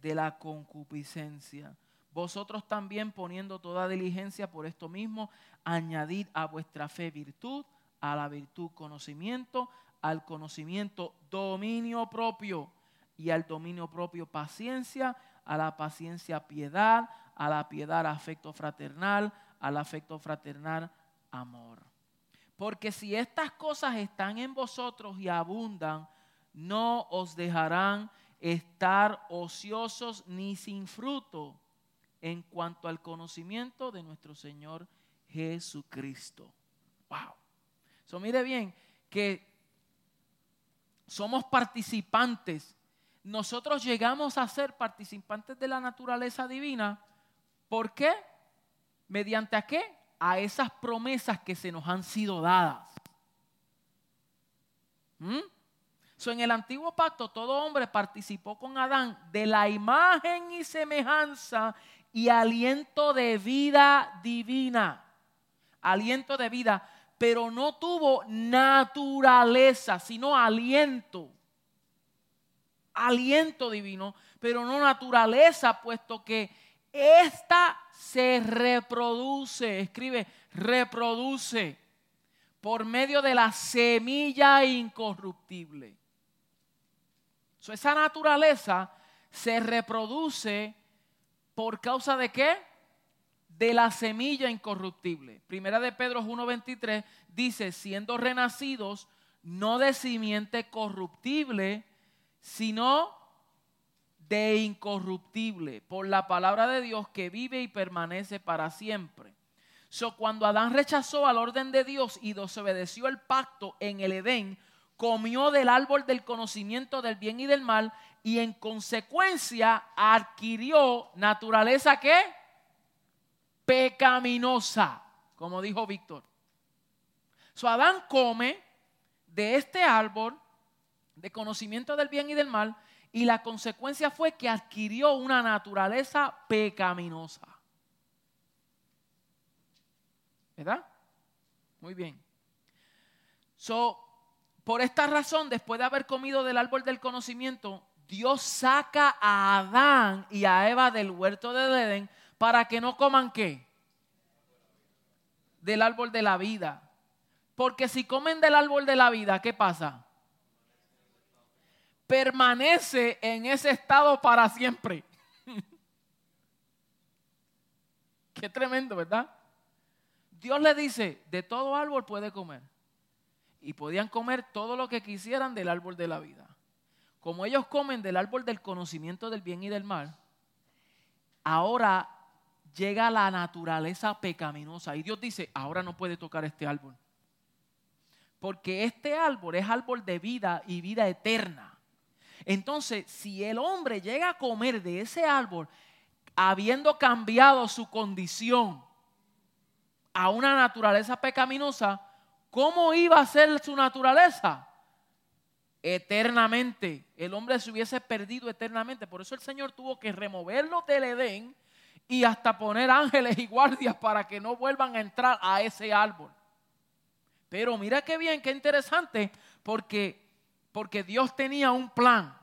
De la concupiscencia. Vosotros también poniendo toda diligencia por esto mismo, añadid a vuestra fe virtud, a la virtud conocimiento, al conocimiento dominio propio y al dominio propio paciencia, a la paciencia piedad, a la piedad afecto fraternal, al afecto fraternal amor. Porque si estas cosas están en vosotros y abundan, no os dejarán estar ociosos ni sin fruto en cuanto al conocimiento de nuestro Señor Jesucristo. Wow. So, mire bien que somos participantes. Nosotros llegamos a ser participantes de la naturaleza divina. ¿Por qué? ¿Mediante a qué? A esas promesas que se nos han sido dadas. ¿Mm? en el antiguo pacto todo hombre participó con Adán de la imagen y semejanza y aliento de vida divina. Aliento de vida pero no tuvo naturaleza, sino aliento. Aliento divino, pero no naturaleza, puesto que esta se reproduce, escribe, reproduce por medio de la semilla incorruptible. esa naturaleza se reproduce por causa de qué? de la semilla incorruptible. Primera de Pedro 1.23 dice, siendo renacidos no de simiente corruptible, sino de incorruptible, por la palabra de Dios que vive y permanece para siempre. So, cuando Adán rechazó al orden de Dios y desobedeció el pacto en el Edén, comió del árbol del conocimiento del bien y del mal y en consecuencia adquirió naturaleza que pecaminosa, como dijo Víctor. So Adán come de este árbol de conocimiento del bien y del mal y la consecuencia fue que adquirió una naturaleza pecaminosa. ¿Verdad? Muy bien. So, por esta razón, después de haber comido del árbol del conocimiento, Dios saca a Adán y a Eva del huerto de Edén para que no coman qué? Del árbol de la vida. Porque si comen del árbol de la vida, ¿qué pasa? Permanece en ese estado para siempre. (laughs) Qué tremendo, ¿verdad? Dios le dice, de todo árbol puede comer. Y podían comer todo lo que quisieran del árbol de la vida. Como ellos comen del árbol del conocimiento del bien y del mal, ahora llega la naturaleza pecaminosa. Y Dios dice, ahora no puede tocar este árbol. Porque este árbol es árbol de vida y vida eterna. Entonces, si el hombre llega a comer de ese árbol, habiendo cambiado su condición a una naturaleza pecaminosa, ¿cómo iba a ser su naturaleza? eternamente. El hombre se hubiese perdido eternamente. Por eso el Señor tuvo que removerlo del Edén y hasta poner ángeles y guardias para que no vuelvan a entrar a ese árbol. Pero mira qué bien, qué interesante, porque, porque Dios tenía un plan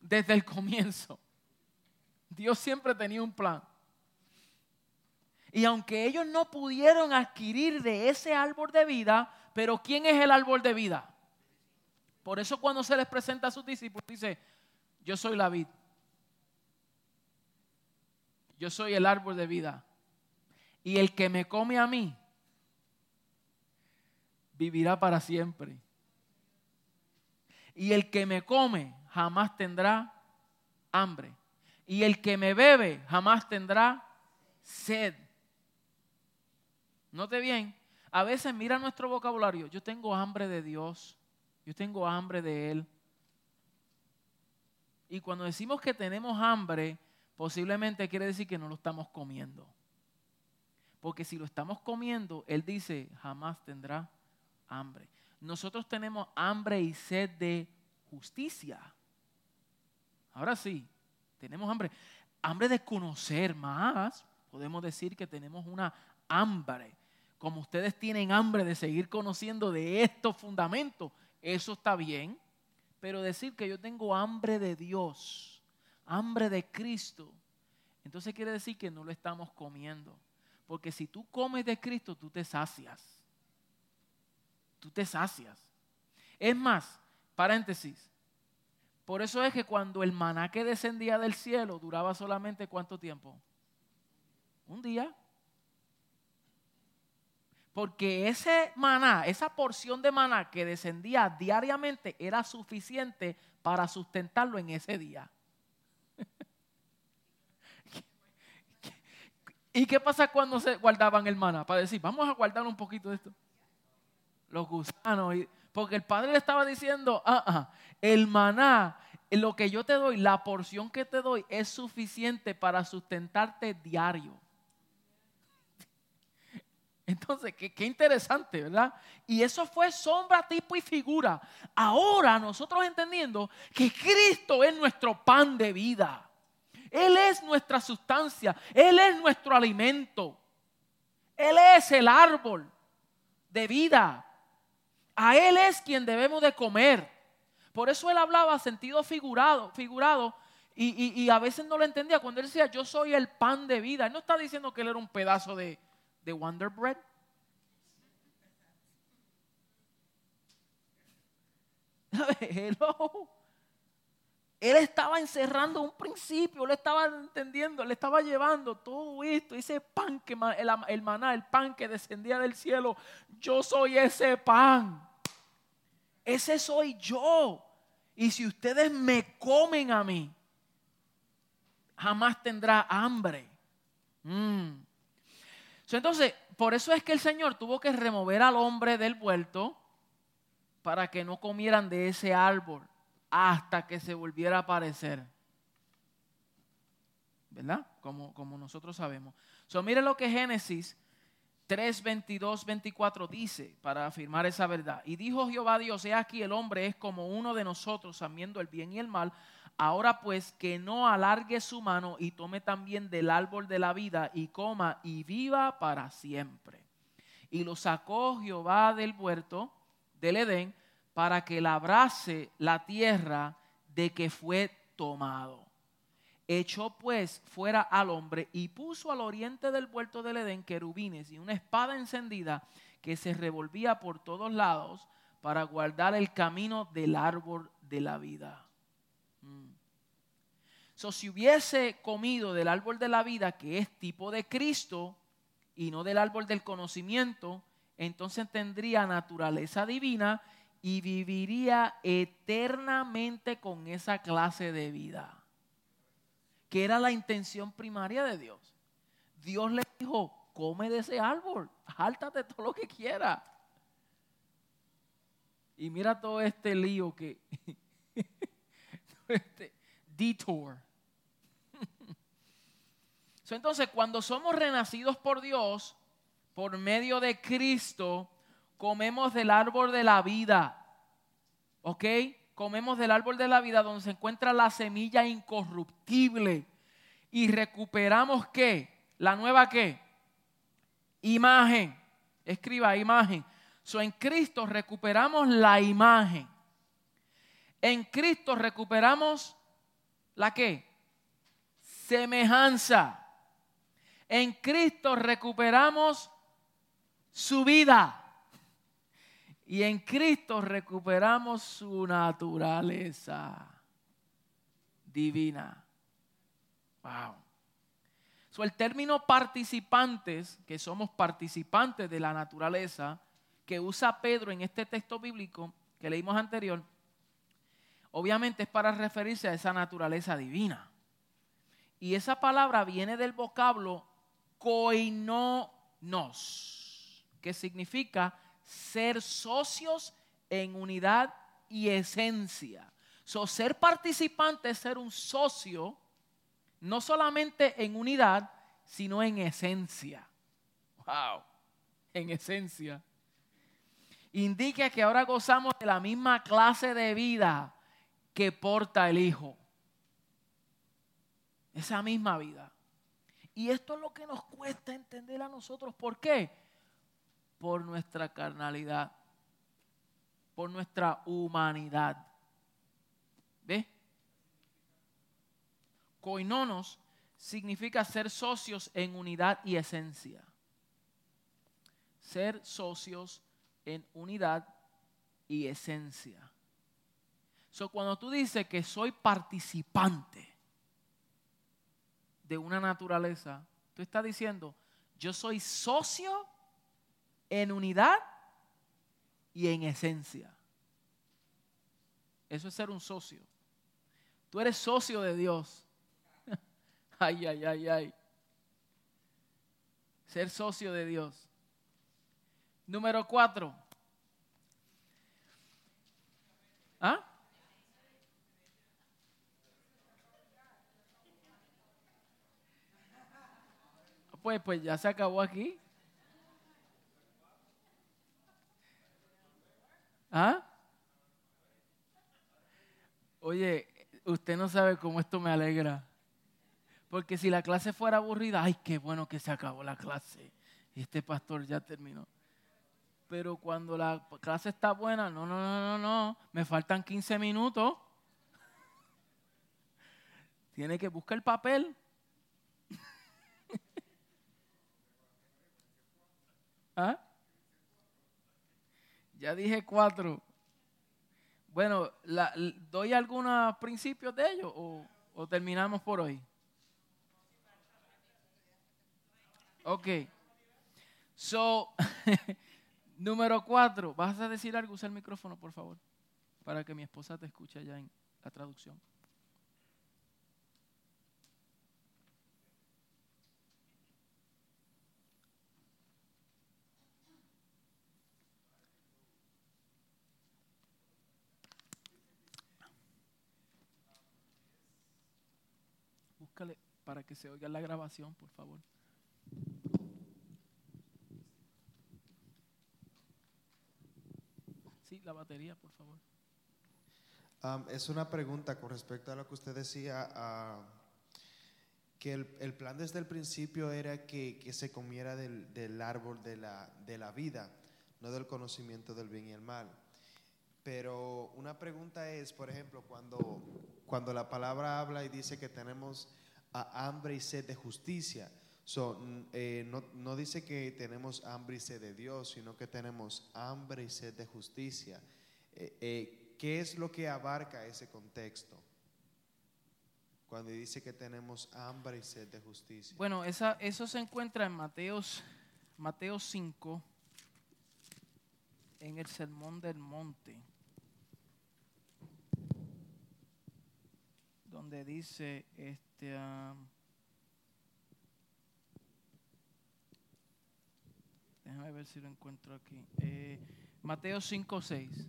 desde el comienzo. Dios siempre tenía un plan. Y aunque ellos no pudieron adquirir de ese árbol de vida, pero ¿quién es el árbol de vida? Por eso cuando se les presenta a sus discípulos dice, yo soy la vid. Yo soy el árbol de vida. Y el que me come a mí, vivirá para siempre. Y el que me come jamás tendrá hambre. Y el que me bebe jamás tendrá sed. Note bien, a veces mira nuestro vocabulario, yo tengo hambre de Dios, yo tengo hambre de Él. Y cuando decimos que tenemos hambre, posiblemente quiere decir que no lo estamos comiendo. Porque si lo estamos comiendo, Él dice, jamás tendrá hambre. Nosotros tenemos hambre y sed de justicia. Ahora sí, tenemos hambre. Hambre de conocer más. Podemos decir que tenemos una hambre. Como ustedes tienen hambre de seguir conociendo de estos fundamentos, eso está bien. Pero decir que yo tengo hambre de Dios, hambre de Cristo, entonces quiere decir que no lo estamos comiendo. Porque si tú comes de Cristo, tú te sacias. Tú te sacias. Es más, paréntesis, por eso es que cuando el maná que descendía del cielo duraba solamente cuánto tiempo? Un día. Porque ese maná, esa porción de maná que descendía diariamente era suficiente para sustentarlo en ese día. (laughs) ¿Y qué pasa cuando se guardaban el maná? Para decir, vamos a guardar un poquito de esto. Los gusanos. Porque el padre le estaba diciendo, ah, ah, el maná, lo que yo te doy, la porción que te doy es suficiente para sustentarte diario. (laughs) Entonces, qué, qué, interesante, ¿verdad? Y eso fue sombra, tipo y figura. Ahora nosotros entendiendo que Cristo es nuestro pan de vida. Él es nuestra sustancia. Él es nuestro alimento. Él es el árbol de vida. A Él es quien debemos de comer. Por eso Él hablaba sentido figurado, figurado y, a veces no lo entendía. Cuando Él decía, yo soy el pan de vida, Él no está diciendo que Él era un pedazo de, de Wonder Bread. (laughs) Hello. Él estaba encerrando un principio, él estaba entendiendo, le estaba llevando todo esto, ese pan que el maná, el pan que descendía del cielo. Yo soy ese pan. Ese soy yo. Y si ustedes me comen a mí, jamás tendrá hambre. Mm. Entonces, por eso es que el Señor tuvo que remover al hombre del vuelto para que no comieran de ese árbol hasta que se volviera a aparecer. ¿Verdad? Como, como nosotros sabemos. So, mire lo que Génesis 3, 22, 24 dice para afirmar esa verdad. Y dijo Jehová Dios, he aquí el hombre es como uno de nosotros, sabiendo el bien y el mal. Ahora pues que no alargue su mano y tome también del árbol de la vida y coma y viva para siempre. Y lo sacó Jehová del huerto del Edén para que labrase la tierra de que fue tomado. Echó pues fuera al hombre y puso al oriente del puerto del Edén querubines y una espada encendida que se revolvía por todos lados para guardar el camino del árbol de la vida. Mm. si hubiese comido del árbol de la vida, que es tipo de Cristo, y no del árbol del conocimiento, entonces tendría naturaleza divina y viviría eternamente con esa clase de vida, que era la intención primaria de Dios. Dios le dijo, come de ese árbol, jáltate todo lo que quieras. Y mira todo este lío que, (laughs) este detour. Entonces, cuando somos renacidos por Dios, por medio de Cristo, comemos del árbol de la vida. ¿Ok? comemos del árbol de la vida donde se encuentra la semilla incorruptible y recuperamos qué? La nueva qué? Imagen. Escriba imagen. So, en Cristo recuperamos la imagen. En Cristo recuperamos la qué? Semejanza. En Cristo recuperamos su vida. Y en Cristo recuperamos su naturaleza divina. Wow. So, el término participantes, que somos participantes de la naturaleza, que usa Pedro en este texto bíblico que leímos anterior, obviamente es para referirse a esa naturaleza divina. Y esa palabra viene del vocablo koinonos, que significa ser socios en unidad y esencia. So, ser participante es ser un socio, no solamente en unidad, sino en esencia. Wow, en esencia. Indica que ahora gozamos de la misma clase de vida que porta el Hijo. Esa misma vida. Y esto es lo que nos cuesta entender a nosotros. ¿Por qué? Por nuestra carnalidad, por nuestra humanidad. ¿Ve? Coinonos significa ser socios en unidad y esencia. Ser socios en unidad y esencia. So, cuando tú dices que soy participante de una naturaleza, tú estás diciendo, yo soy socio en unidad y en esencia. Eso es ser un socio. Tú eres socio de Dios. (laughs) ay, ay, ay, ay. Ser socio de Dios. Número cuatro. ¿Ah? Pues, pues ya se acabó aquí. ¿Ah? Oye, usted no sabe cómo esto me alegra. Porque si la clase fuera aburrida, ay, qué bueno que se acabó la clase. Este pastor ya terminó. Pero cuando la clase está buena, no, no, no, no, no, me faltan 15 minutos. Tiene que buscar el papel. (laughs) ¿Ah? Ya dije cuatro. Bueno, ¿doy algunos principios de ellos o, o terminamos por hoy? Ok. So, (laughs) número cuatro. ¿Vas a decir algo? Usa el micrófono, por favor, para que mi esposa te escuche allá en la traducción. Para que se oiga la grabación, por favor. Sí, la batería, por favor. es una pregunta con respecto a lo que usted decía, que el, plan desde el principio era que, se comiera del, árbol de la, vida, no del conocimiento del bien y el mal. Pero una pregunta es, por ejemplo, cuando la palabra habla y dice que tenemos a hambre y sed de justicia. Eh, no, dice que tenemos hambre y sed de Dios, sino que tenemos hambre y sed de justicia. Eh, eh, ¿Qué es lo que abarca ese contexto? Cuando dice que tenemos hambre y sed de justicia. Bueno, eso se encuentra en Mateos, Mateo 5, en el Sermón del Monte. donde dice, este, ah, déjame ver si lo encuentro aquí. Eh, Mateo 5.6.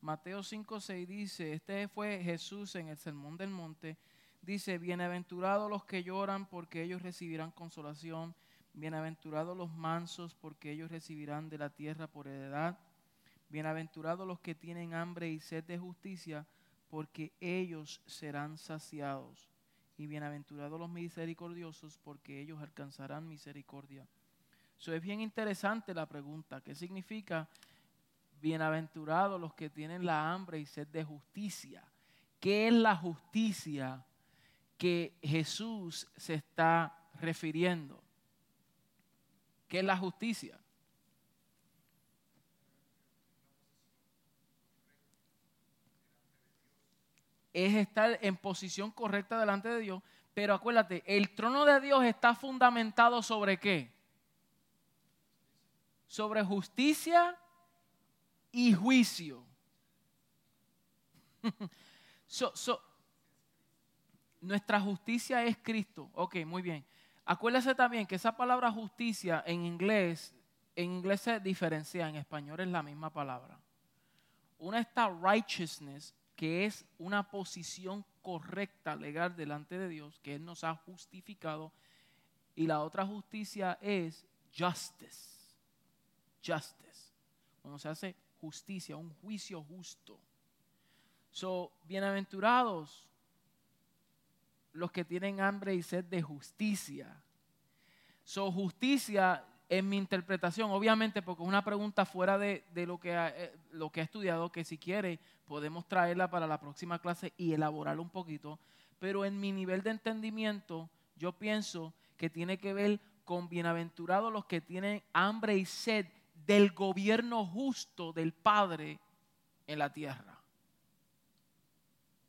Mateo 5.6 dice, este fue Jesús en el Sermón del Monte, dice, bienaventurados los que lloran porque ellos recibirán consolación, bienaventurados los mansos porque ellos recibirán de la tierra por heredad, Bienaventurados los que tienen hambre y sed de justicia, porque ellos serán saciados. Y bienaventurados los misericordiosos, porque ellos alcanzarán misericordia. Eso es bien interesante la pregunta. ¿Qué significa bienaventurados los que tienen la hambre y sed de justicia? ¿Qué es la justicia que Jesús se está refiriendo? ¿Qué es la justicia? Es estar en posición correcta delante de Dios. Pero acuérdate, el trono de Dios está fundamentado sobre qué? Sobre justicia y juicio. (laughs) nuestra justicia es Cristo. Ok, muy bien. Acuérdese también que esa palabra justicia en inglés, en inglés se diferencia, en español es la misma palabra. Una está righteousness que es una posición correcta, legal delante de Dios, que Él nos ha justificado. Y la otra justicia es justice. Justice. Cuando se hace justicia, un juicio justo. So, bienaventurados los que tienen hambre y sed de justicia. So, justicia en mi interpretación, obviamente porque es una pregunta fuera de, lo, que ha, eh, lo que ha estudiado, que si quiere podemos traerla para la próxima clase y elaborarla un poquito, pero en mi nivel de entendimiento yo pienso que tiene que ver con bienaventurados los que tienen hambre y sed del gobierno justo del Padre en la tierra.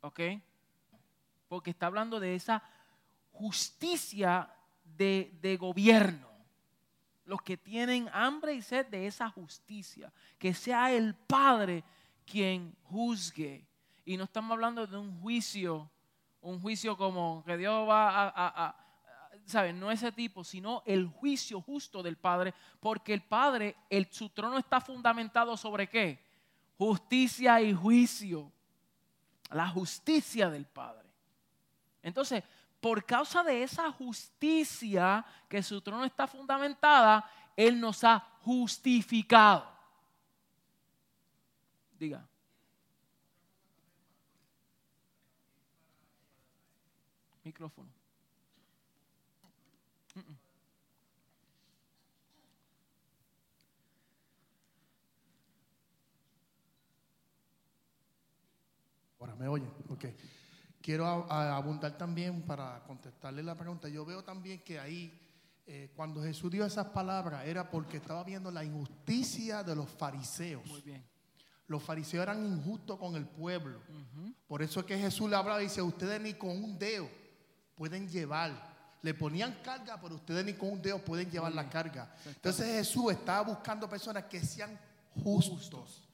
¿Ok? Porque está hablando de esa justicia de gobierno los que tienen hambre y sed de esa justicia, que sea el Padre quien juzgue. Y no estamos hablando de un juicio, un juicio como que Dios va a, a, ¿sabes? No ese tipo, sino el juicio justo del Padre, porque el Padre, el, su trono está fundamentado sobre qué? Justicia y juicio. La justicia del Padre. Entonces, por causa de esa justicia que su trono está fundamentada, Él nos ha justificado. Diga. Micrófono. Ahora me oyen, ok quiero abundar también para contestarle la pregunta. Yo veo también que ahí, eh, cuando Jesús dio esas palabras, era porque estaba viendo la injusticia de los fariseos. Muy bien. Los fariseos eran injustos con el pueblo. Por eso es que Jesús le hablaba y dice, ustedes ni con un dedo pueden llevar. Le ponían carga, pero ustedes ni con un dedo pueden llevar la carga. Entonces Jesús estaba buscando personas que sean justos.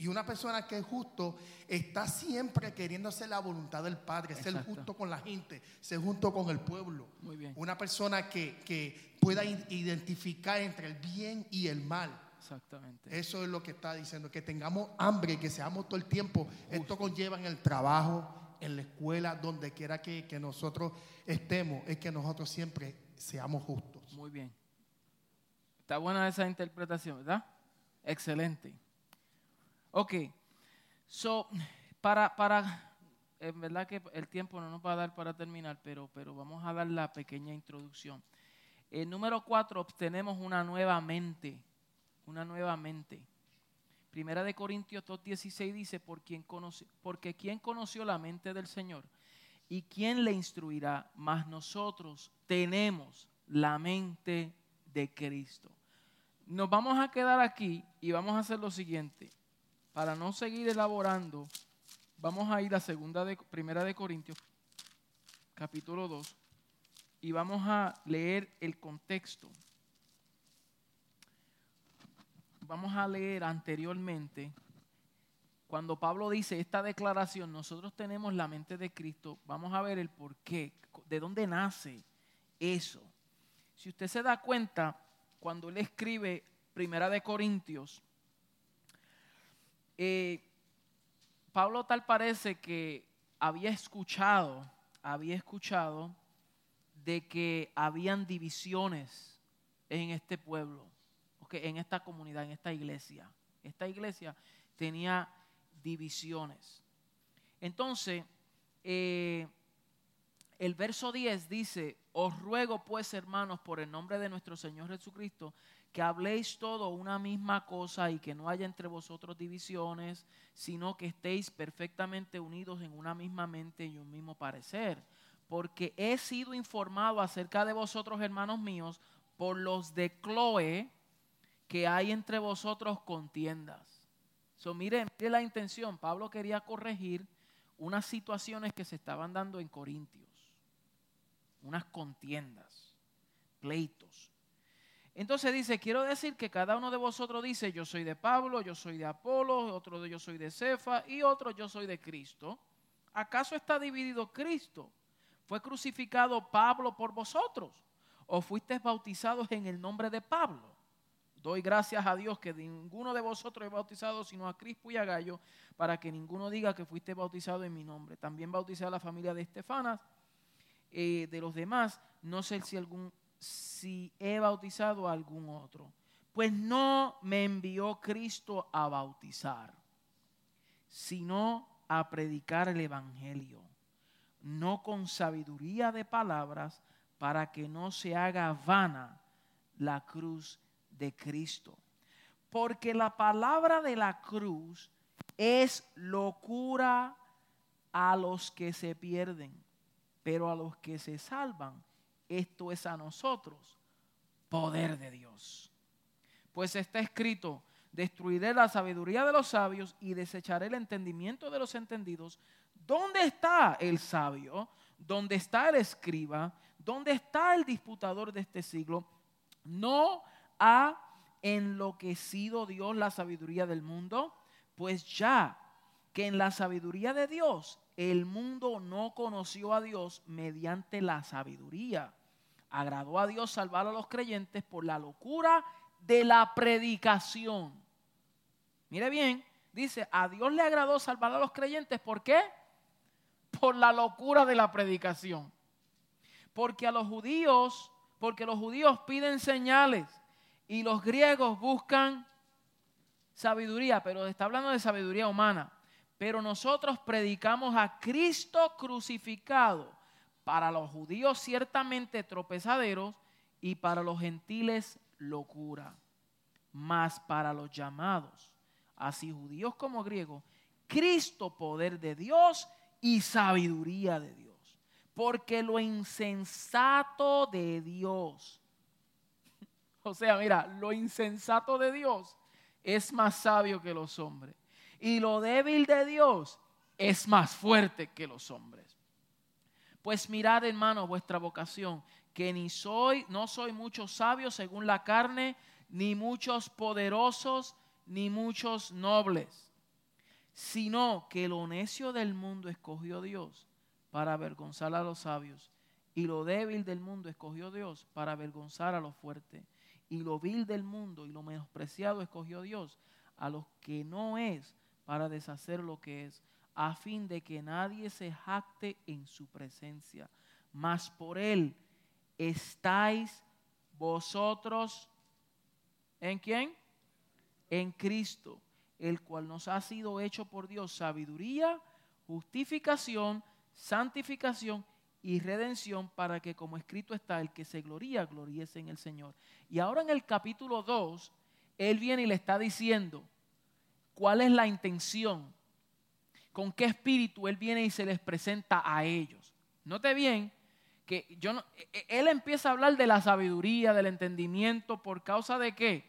Y una persona que es justo está siempre queriendo hacer la voluntad del Padre, ser justo con la gente, ser justo con el pueblo. Muy bien. Una persona que, pueda identificar entre el bien y el mal. Exactamente. Eso es lo que está diciendo, que tengamos hambre, que seamos todo el tiempo. Esto conlleva en el trabajo, en la escuela, donde quiera que, que nosotros estemos, es que nosotros siempre seamos justos. Muy bien. Está buena esa interpretación, ¿verdad? Excelente. Ok, so, para, para, en verdad que el tiempo no nos va a dar para terminar, pero, pero vamos a dar la pequeña introducción. El número cuatro, obtenemos una nueva mente, una nueva mente. Primera de Corintios 2.16 dice, Por quien conoce, porque quien conoció la mente del Señor y quién le instruirá, más nosotros tenemos la mente de Cristo. Nos vamos a quedar aquí y vamos a hacer lo siguiente para no seguir elaborando, vamos a ir a segunda de, primera de Corintios, capítulo 2, y vamos a leer el contexto. Vamos a leer anteriormente, cuando Pablo dice esta declaración, nosotros tenemos la mente de Cristo, vamos a ver el por qué, de dónde nace eso. Si usted se da cuenta, cuando él escribe Primera de Corintios, eh, Pablo tal parece que había escuchado, había escuchado de que habían divisiones en este pueblo, en esta comunidad, en esta iglesia. esta iglesia tenía divisiones. Entonces, eh, el verso 10 dice, os ruego pues hermanos por el nombre de nuestro Señor Jesucristo, que habléis todo una misma cosa y que no haya entre vosotros divisiones, sino que estéis perfectamente unidos en una misma mente y un mismo parecer. Porque he sido informado acerca de vosotros, hermanos míos, por los de Chloe, que hay entre vosotros contiendas. So, mire, mire la intención. Pablo quería corregir unas situaciones que se estaban dando en Corintios. Unas contiendas, pleitos. Entonces dice, quiero decir que cada uno de vosotros dice, yo soy de Pablo, yo soy de Apolo, otro de yo soy de Cefa y otro yo soy de Cristo. ¿Acaso está dividido Cristo? ¿Fue crucificado Pablo por vosotros? ¿O fuisteis bautizados en el nombre de Pablo? Doy gracias a Dios que ninguno de vosotros es bautizado sino a Crispo y a Gallo, para que ninguno diga que fuiste bautizado en mi nombre. También bauticé a la familia de Estefanas. Eh, de los demás, no sé si, algún, si he bautizado a algún otro. Pues no me envió Cristo a bautizar, sino a predicar el Evangelio, no con sabiduría de palabras, para que no se haga vana la cruz de Cristo. Porque la palabra de la cruz es locura a los que se pierden, pero a los que se salvan, esto es a nosotros, poder de Dios. Pues está escrito, destruiré la sabiduría de los sabios y desecharé el entendimiento de los entendidos. ¿Dónde está el sabio? ¿Dónde está el escriba? ¿Dónde está el disputador de este siglo? No ha enloquecido Dios la sabiduría del mundo? Pues ya que en la sabiduría de Dios el mundo no conoció a Dios mediante la sabiduría. Agradó a Dios salvar a los creyentes por la locura de la predicación. Mire bien, dice, a Dios le agradó salvar a los creyentes. ¿Por qué? Por la locura de la predicación. Porque a los judíos, porque los judíos piden señales y los griegos buscan sabiduría, pero está hablando de sabiduría humana. Pero nosotros predicamos a Cristo crucificado, para los judíos ciertamente tropezaderos y para los gentiles locura. Mas para los llamados, así judíos como griegos, Cristo poder de Dios y sabiduría de Dios. Porque lo insensato de Dios, (laughs) o sea, mira, lo insensato de Dios es más sabio que los hombres. Y lo débil de Dios es más fuerte que los hombres. Pues mirad, hermano, vuestra vocación, que ni soy, no soy muchos sabios según la carne, ni muchos poderosos, ni muchos nobles, sino que lo necio del mundo escogió Dios para avergonzar a los sabios, y lo débil del mundo escogió Dios para avergonzar a los fuertes, y lo vil del mundo y lo menospreciado escogió Dios a los que no es para deshacer lo que es, a fin de que nadie se jacte en su presencia. Mas por él estáis vosotros en quién? En Cristo, el cual nos ha sido hecho por Dios sabiduría, justificación, santificación y redención para que como escrito está, el que se gloría, gloríese en el Señor. Y ahora en el capítulo 2, él viene y le está diciendo cuál es la intención, con qué espíritu él viene y se les presenta a ellos. Note bien que yo no, e, e, él empieza a hablar de la sabiduría, del entendimiento, por causa de qué?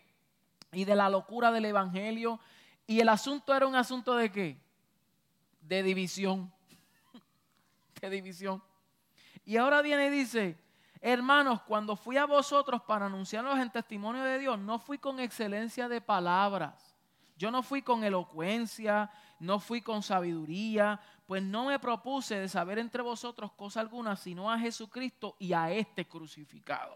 Y de la locura del evangelio. Y el asunto era un asunto de qué? De división. (laughs) De división. Y ahora viene y dice, hermanos, cuando fui a vosotros para anunciarlos en testimonio de Dios, no fui con excelencia de palabras. Yo no fui con elocuencia, no fui con sabiduría, pues no me propuse de saber entre vosotros cosa alguna, sino a Jesucristo y a este crucificado.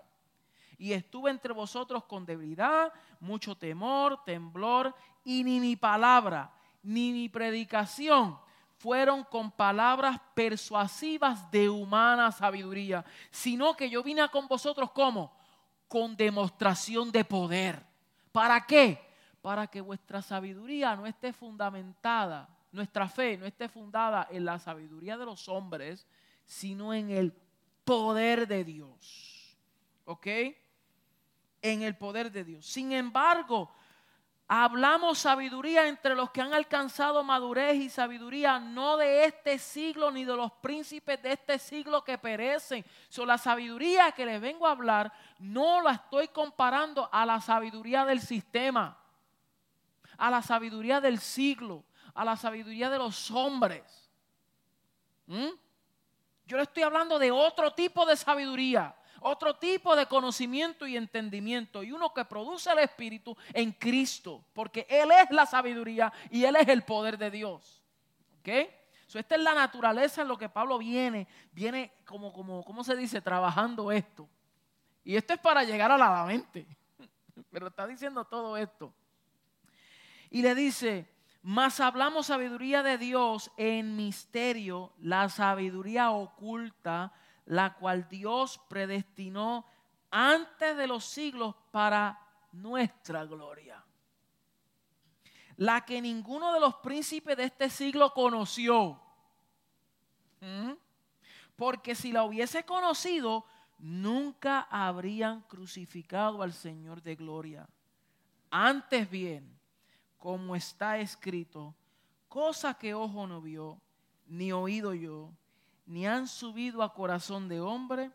Y estuve entre vosotros con debilidad, mucho temor, temblor, y ni mi palabra, ni mi predicación fueron con palabras persuasivas de humana sabiduría, sino que yo vine con vosotros como con demostración de poder. ¿Para qué? Para que vuestra sabiduría no esté fundamentada, nuestra fe no esté fundada en la sabiduría de los hombres, sino en el poder de Dios. ¿Ok? En el poder de Dios. Sin embargo, Hablamos sabiduría entre los que han alcanzado madurez y sabiduría, no de este siglo ni de los príncipes de este siglo que perecen. So, la sabiduría que les vengo a hablar no la estoy comparando a la sabiduría del sistema, a la sabiduría del siglo, a la sabiduría de los hombres. ¿Mm? Yo le estoy hablando de otro tipo de sabiduría otro tipo de conocimiento y entendimiento y uno que produce el Espíritu en Cristo, porque Él es la sabiduría y Él es el poder de Dios. ¿Ok? esta es la naturaleza en lo que Pablo viene, viene como, como, ¿cómo se dice? Trabajando esto. Y esto es para llegar a la mente. (laughs) Pero está diciendo todo esto. Y le dice, mas hablamos sabiduría de Dios en misterio, la sabiduría oculta la cual Dios predestinó antes de los siglos para nuestra gloria. La que ninguno de los príncipes de este siglo conoció. ¿Mm? Porque si la hubiese conocido, nunca habrían crucificado al Señor de gloria. Antes bien, como está escrito, cosa que ojo no vio, ni oído yo, ni han subido a corazón de hombre,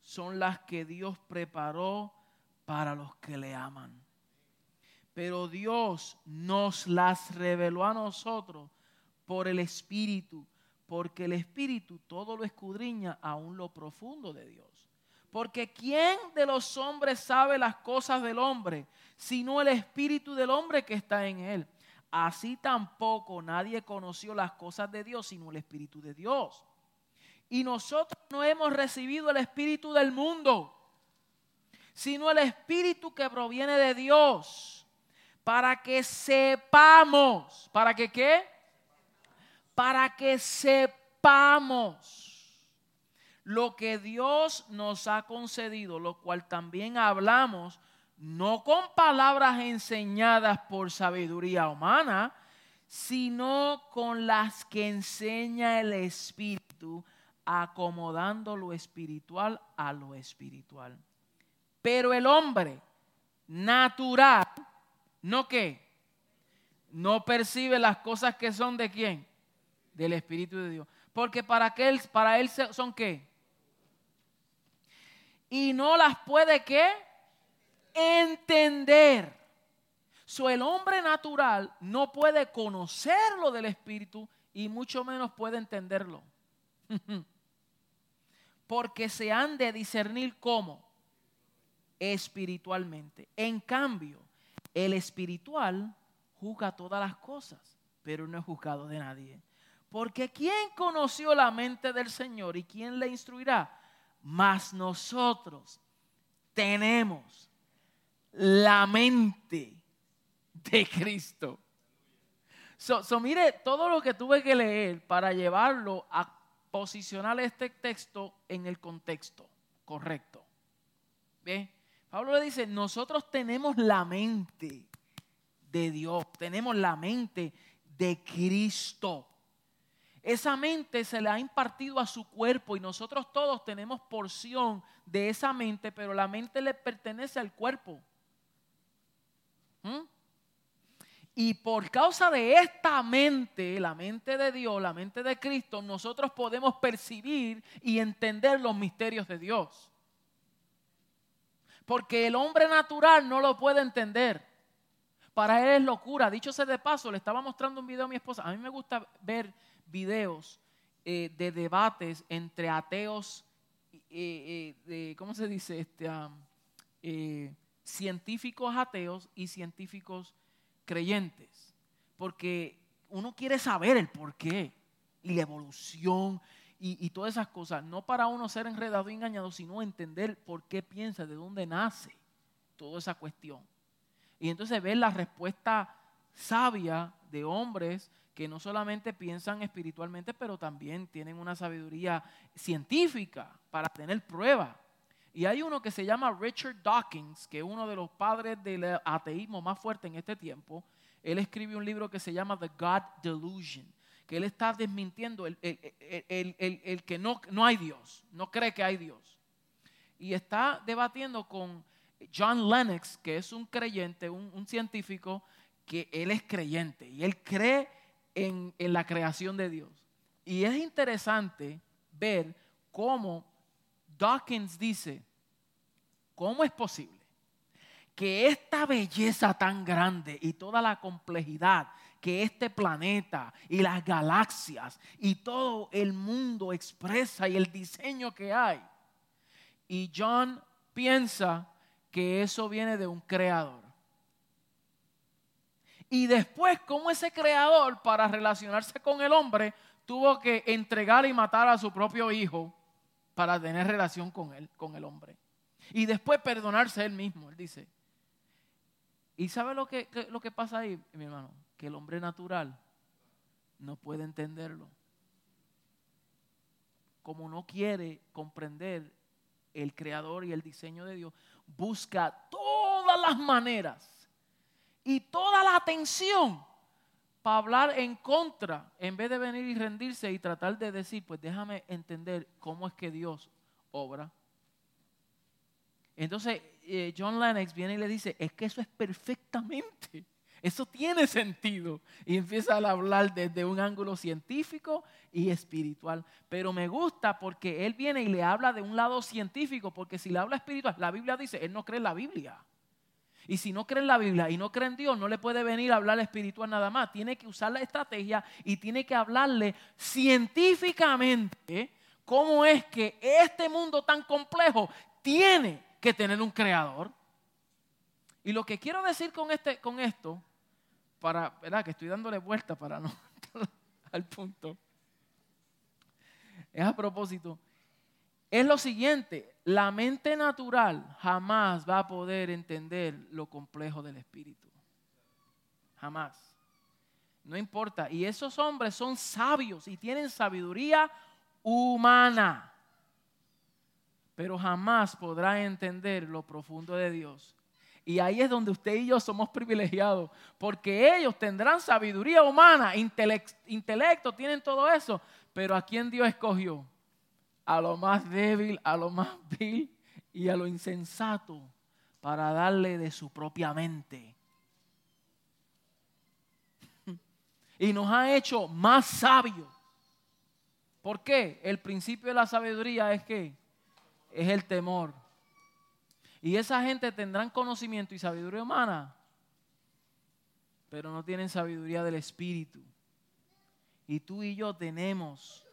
son las que Dios preparó para los que le aman. Pero Dios nos las reveló a nosotros por el Espíritu, porque el Espíritu todo lo escudriña aún lo profundo de Dios. Porque ¿quién de los hombres sabe las cosas del hombre, sino el Espíritu del hombre que está en él? Así tampoco nadie conoció las cosas de Dios, sino el Espíritu de Dios. Y nosotros no hemos recibido el espíritu del mundo, sino el espíritu que proviene de Dios, para que sepamos, ¿para que qué? Para que sepamos lo que Dios nos ha concedido, lo cual también hablamos, no con palabras enseñadas por sabiduría humana, sino con las que enseña el Espíritu acomodando lo espiritual a lo espiritual. Pero el hombre natural, ¿no qué? No percibe las cosas que son de quién? Del Espíritu de Dios. Porque para, él, para él son qué? Y no las puede qué? Entender. So, el hombre natural no puede conocerlo del Espíritu y mucho menos puede entenderlo. (laughs) porque se han de discernir cómo espiritualmente. En cambio, el espiritual juzga todas las cosas, pero no es juzgado de nadie. Porque ¿quién conoció la mente del Señor y quién le instruirá? Mas nosotros tenemos la mente de Cristo. So, mire, todo lo que tuve que leer para llevarlo a posicionar este texto en el contexto correcto. ¿Bien? Pablo le dice, nosotros tenemos la mente de Dios, tenemos la mente de Cristo. Esa mente se le ha impartido a su cuerpo y nosotros todos tenemos porción de esa mente, pero la mente le pertenece al cuerpo. ¿Mm? Y por causa de esta mente, la mente de Dios, la mente de Cristo, nosotros podemos percibir y entender los misterios de Dios. Porque el hombre natural no lo puede entender. Para él es locura. Dicho sea de paso, le estaba mostrando un video a mi esposa. A mí me gusta ver videos eh, de debates entre ateos, eh, eh, ¿cómo se dice? Este, científicos ateos y científicos creyentes, porque uno quiere saber el por qué y la evolución y, todas esas cosas, no para uno ser enredado y engañado, sino entender por qué piensa, de dónde nace toda esa cuestión. Y entonces ver la respuesta sabia de hombres que no solamente piensan espiritualmente, pero también tienen una sabiduría científica para tener pruebas. Y hay uno que se llama Richard Dawkins, que es uno de los padres del ateísmo más fuerte en este tiempo. Él escribe un libro que se llama The God Delusion, que él está desmintiendo el, que no, no hay Dios, no cree que hay Dios. Y está debatiendo con John Lennox, que es un creyente, un, científico, que él es creyente y él cree en, la creación de Dios. Y es interesante ver cómo Dawkins dice, ¿cómo es posible que esta belleza tan grande y toda la complejidad que este planeta y las galaxias y todo el mundo expresa y el diseño que hay? Y John piensa que eso viene de un creador. Y después, cómo ese creador, para relacionarse con el hombre, tuvo que entregar y matar a su propio hijo para tener relación con él, con el hombre. Y después perdonarse él mismo, él dice. ¿Y sabe lo que, lo que pasa ahí, mi hermano? Que el hombre natural no puede entenderlo. Como no quiere comprender el creador y el diseño de Dios, busca todas las maneras y toda la atención para hablar en contra, en vez de venir y rendirse y tratar de decir, pues déjame entender cómo es que Dios obra. Entonces eh, John Lennox viene y le dice, es que eso es perfectamente, eso tiene sentido. Y empieza a hablar desde un ángulo científico y espiritual. Pero me gusta porque él viene y le habla de un lado científico, porque si le habla espiritual, la Biblia dice, él no cree en la Biblia. Y si no cree en la Biblia y no cree en Dios, no le puede venir a hablar espiritual nada más. Tiene que usar la estrategia y tiene que hablarle científicamente cómo es que este mundo tan complejo tiene que tener un creador. Y lo que quiero decir con, este, con esto, para, ¿verdad? Que estoy dándole vuelta para no (laughs) al punto. Es a propósito es lo siguiente, la mente natural jamás va a poder entender lo complejo del espíritu. Jamás. No importa. Y esos hombres son sabios y tienen sabiduría humana. Pero jamás podrá entender lo profundo de Dios. Y ahí es donde usted y yo somos privilegiados, porque ellos tendrán sabiduría humana, intelecto, tienen todo eso, pero ¿a quién Dios escogió? A lo más débil, a lo más (laughs) vil y a lo insensato para darle de su propia mente. (laughs) Y nos ha hecho más sabios. ¿Por qué? El principio de la sabiduría es que es el temor. Y esa gente tendrán conocimiento y sabiduría humana, pero no tienen sabiduría del Espíritu. Y tú y yo tenemos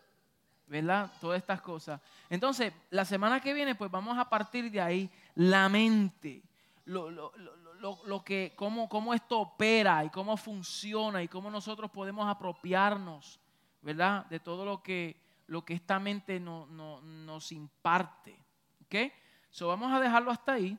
¿verdad? Todas estas cosas. Entonces, la semana que viene, pues vamos a partir de ahí la mente, lo, lo, lo, lo que, cómo, cómo, esto opera y cómo funciona y cómo nosotros podemos apropiarnos, ¿verdad? De todo lo que, lo que esta mente no, nos imparte. ¿Ok? So, vamos a dejarlo hasta ahí.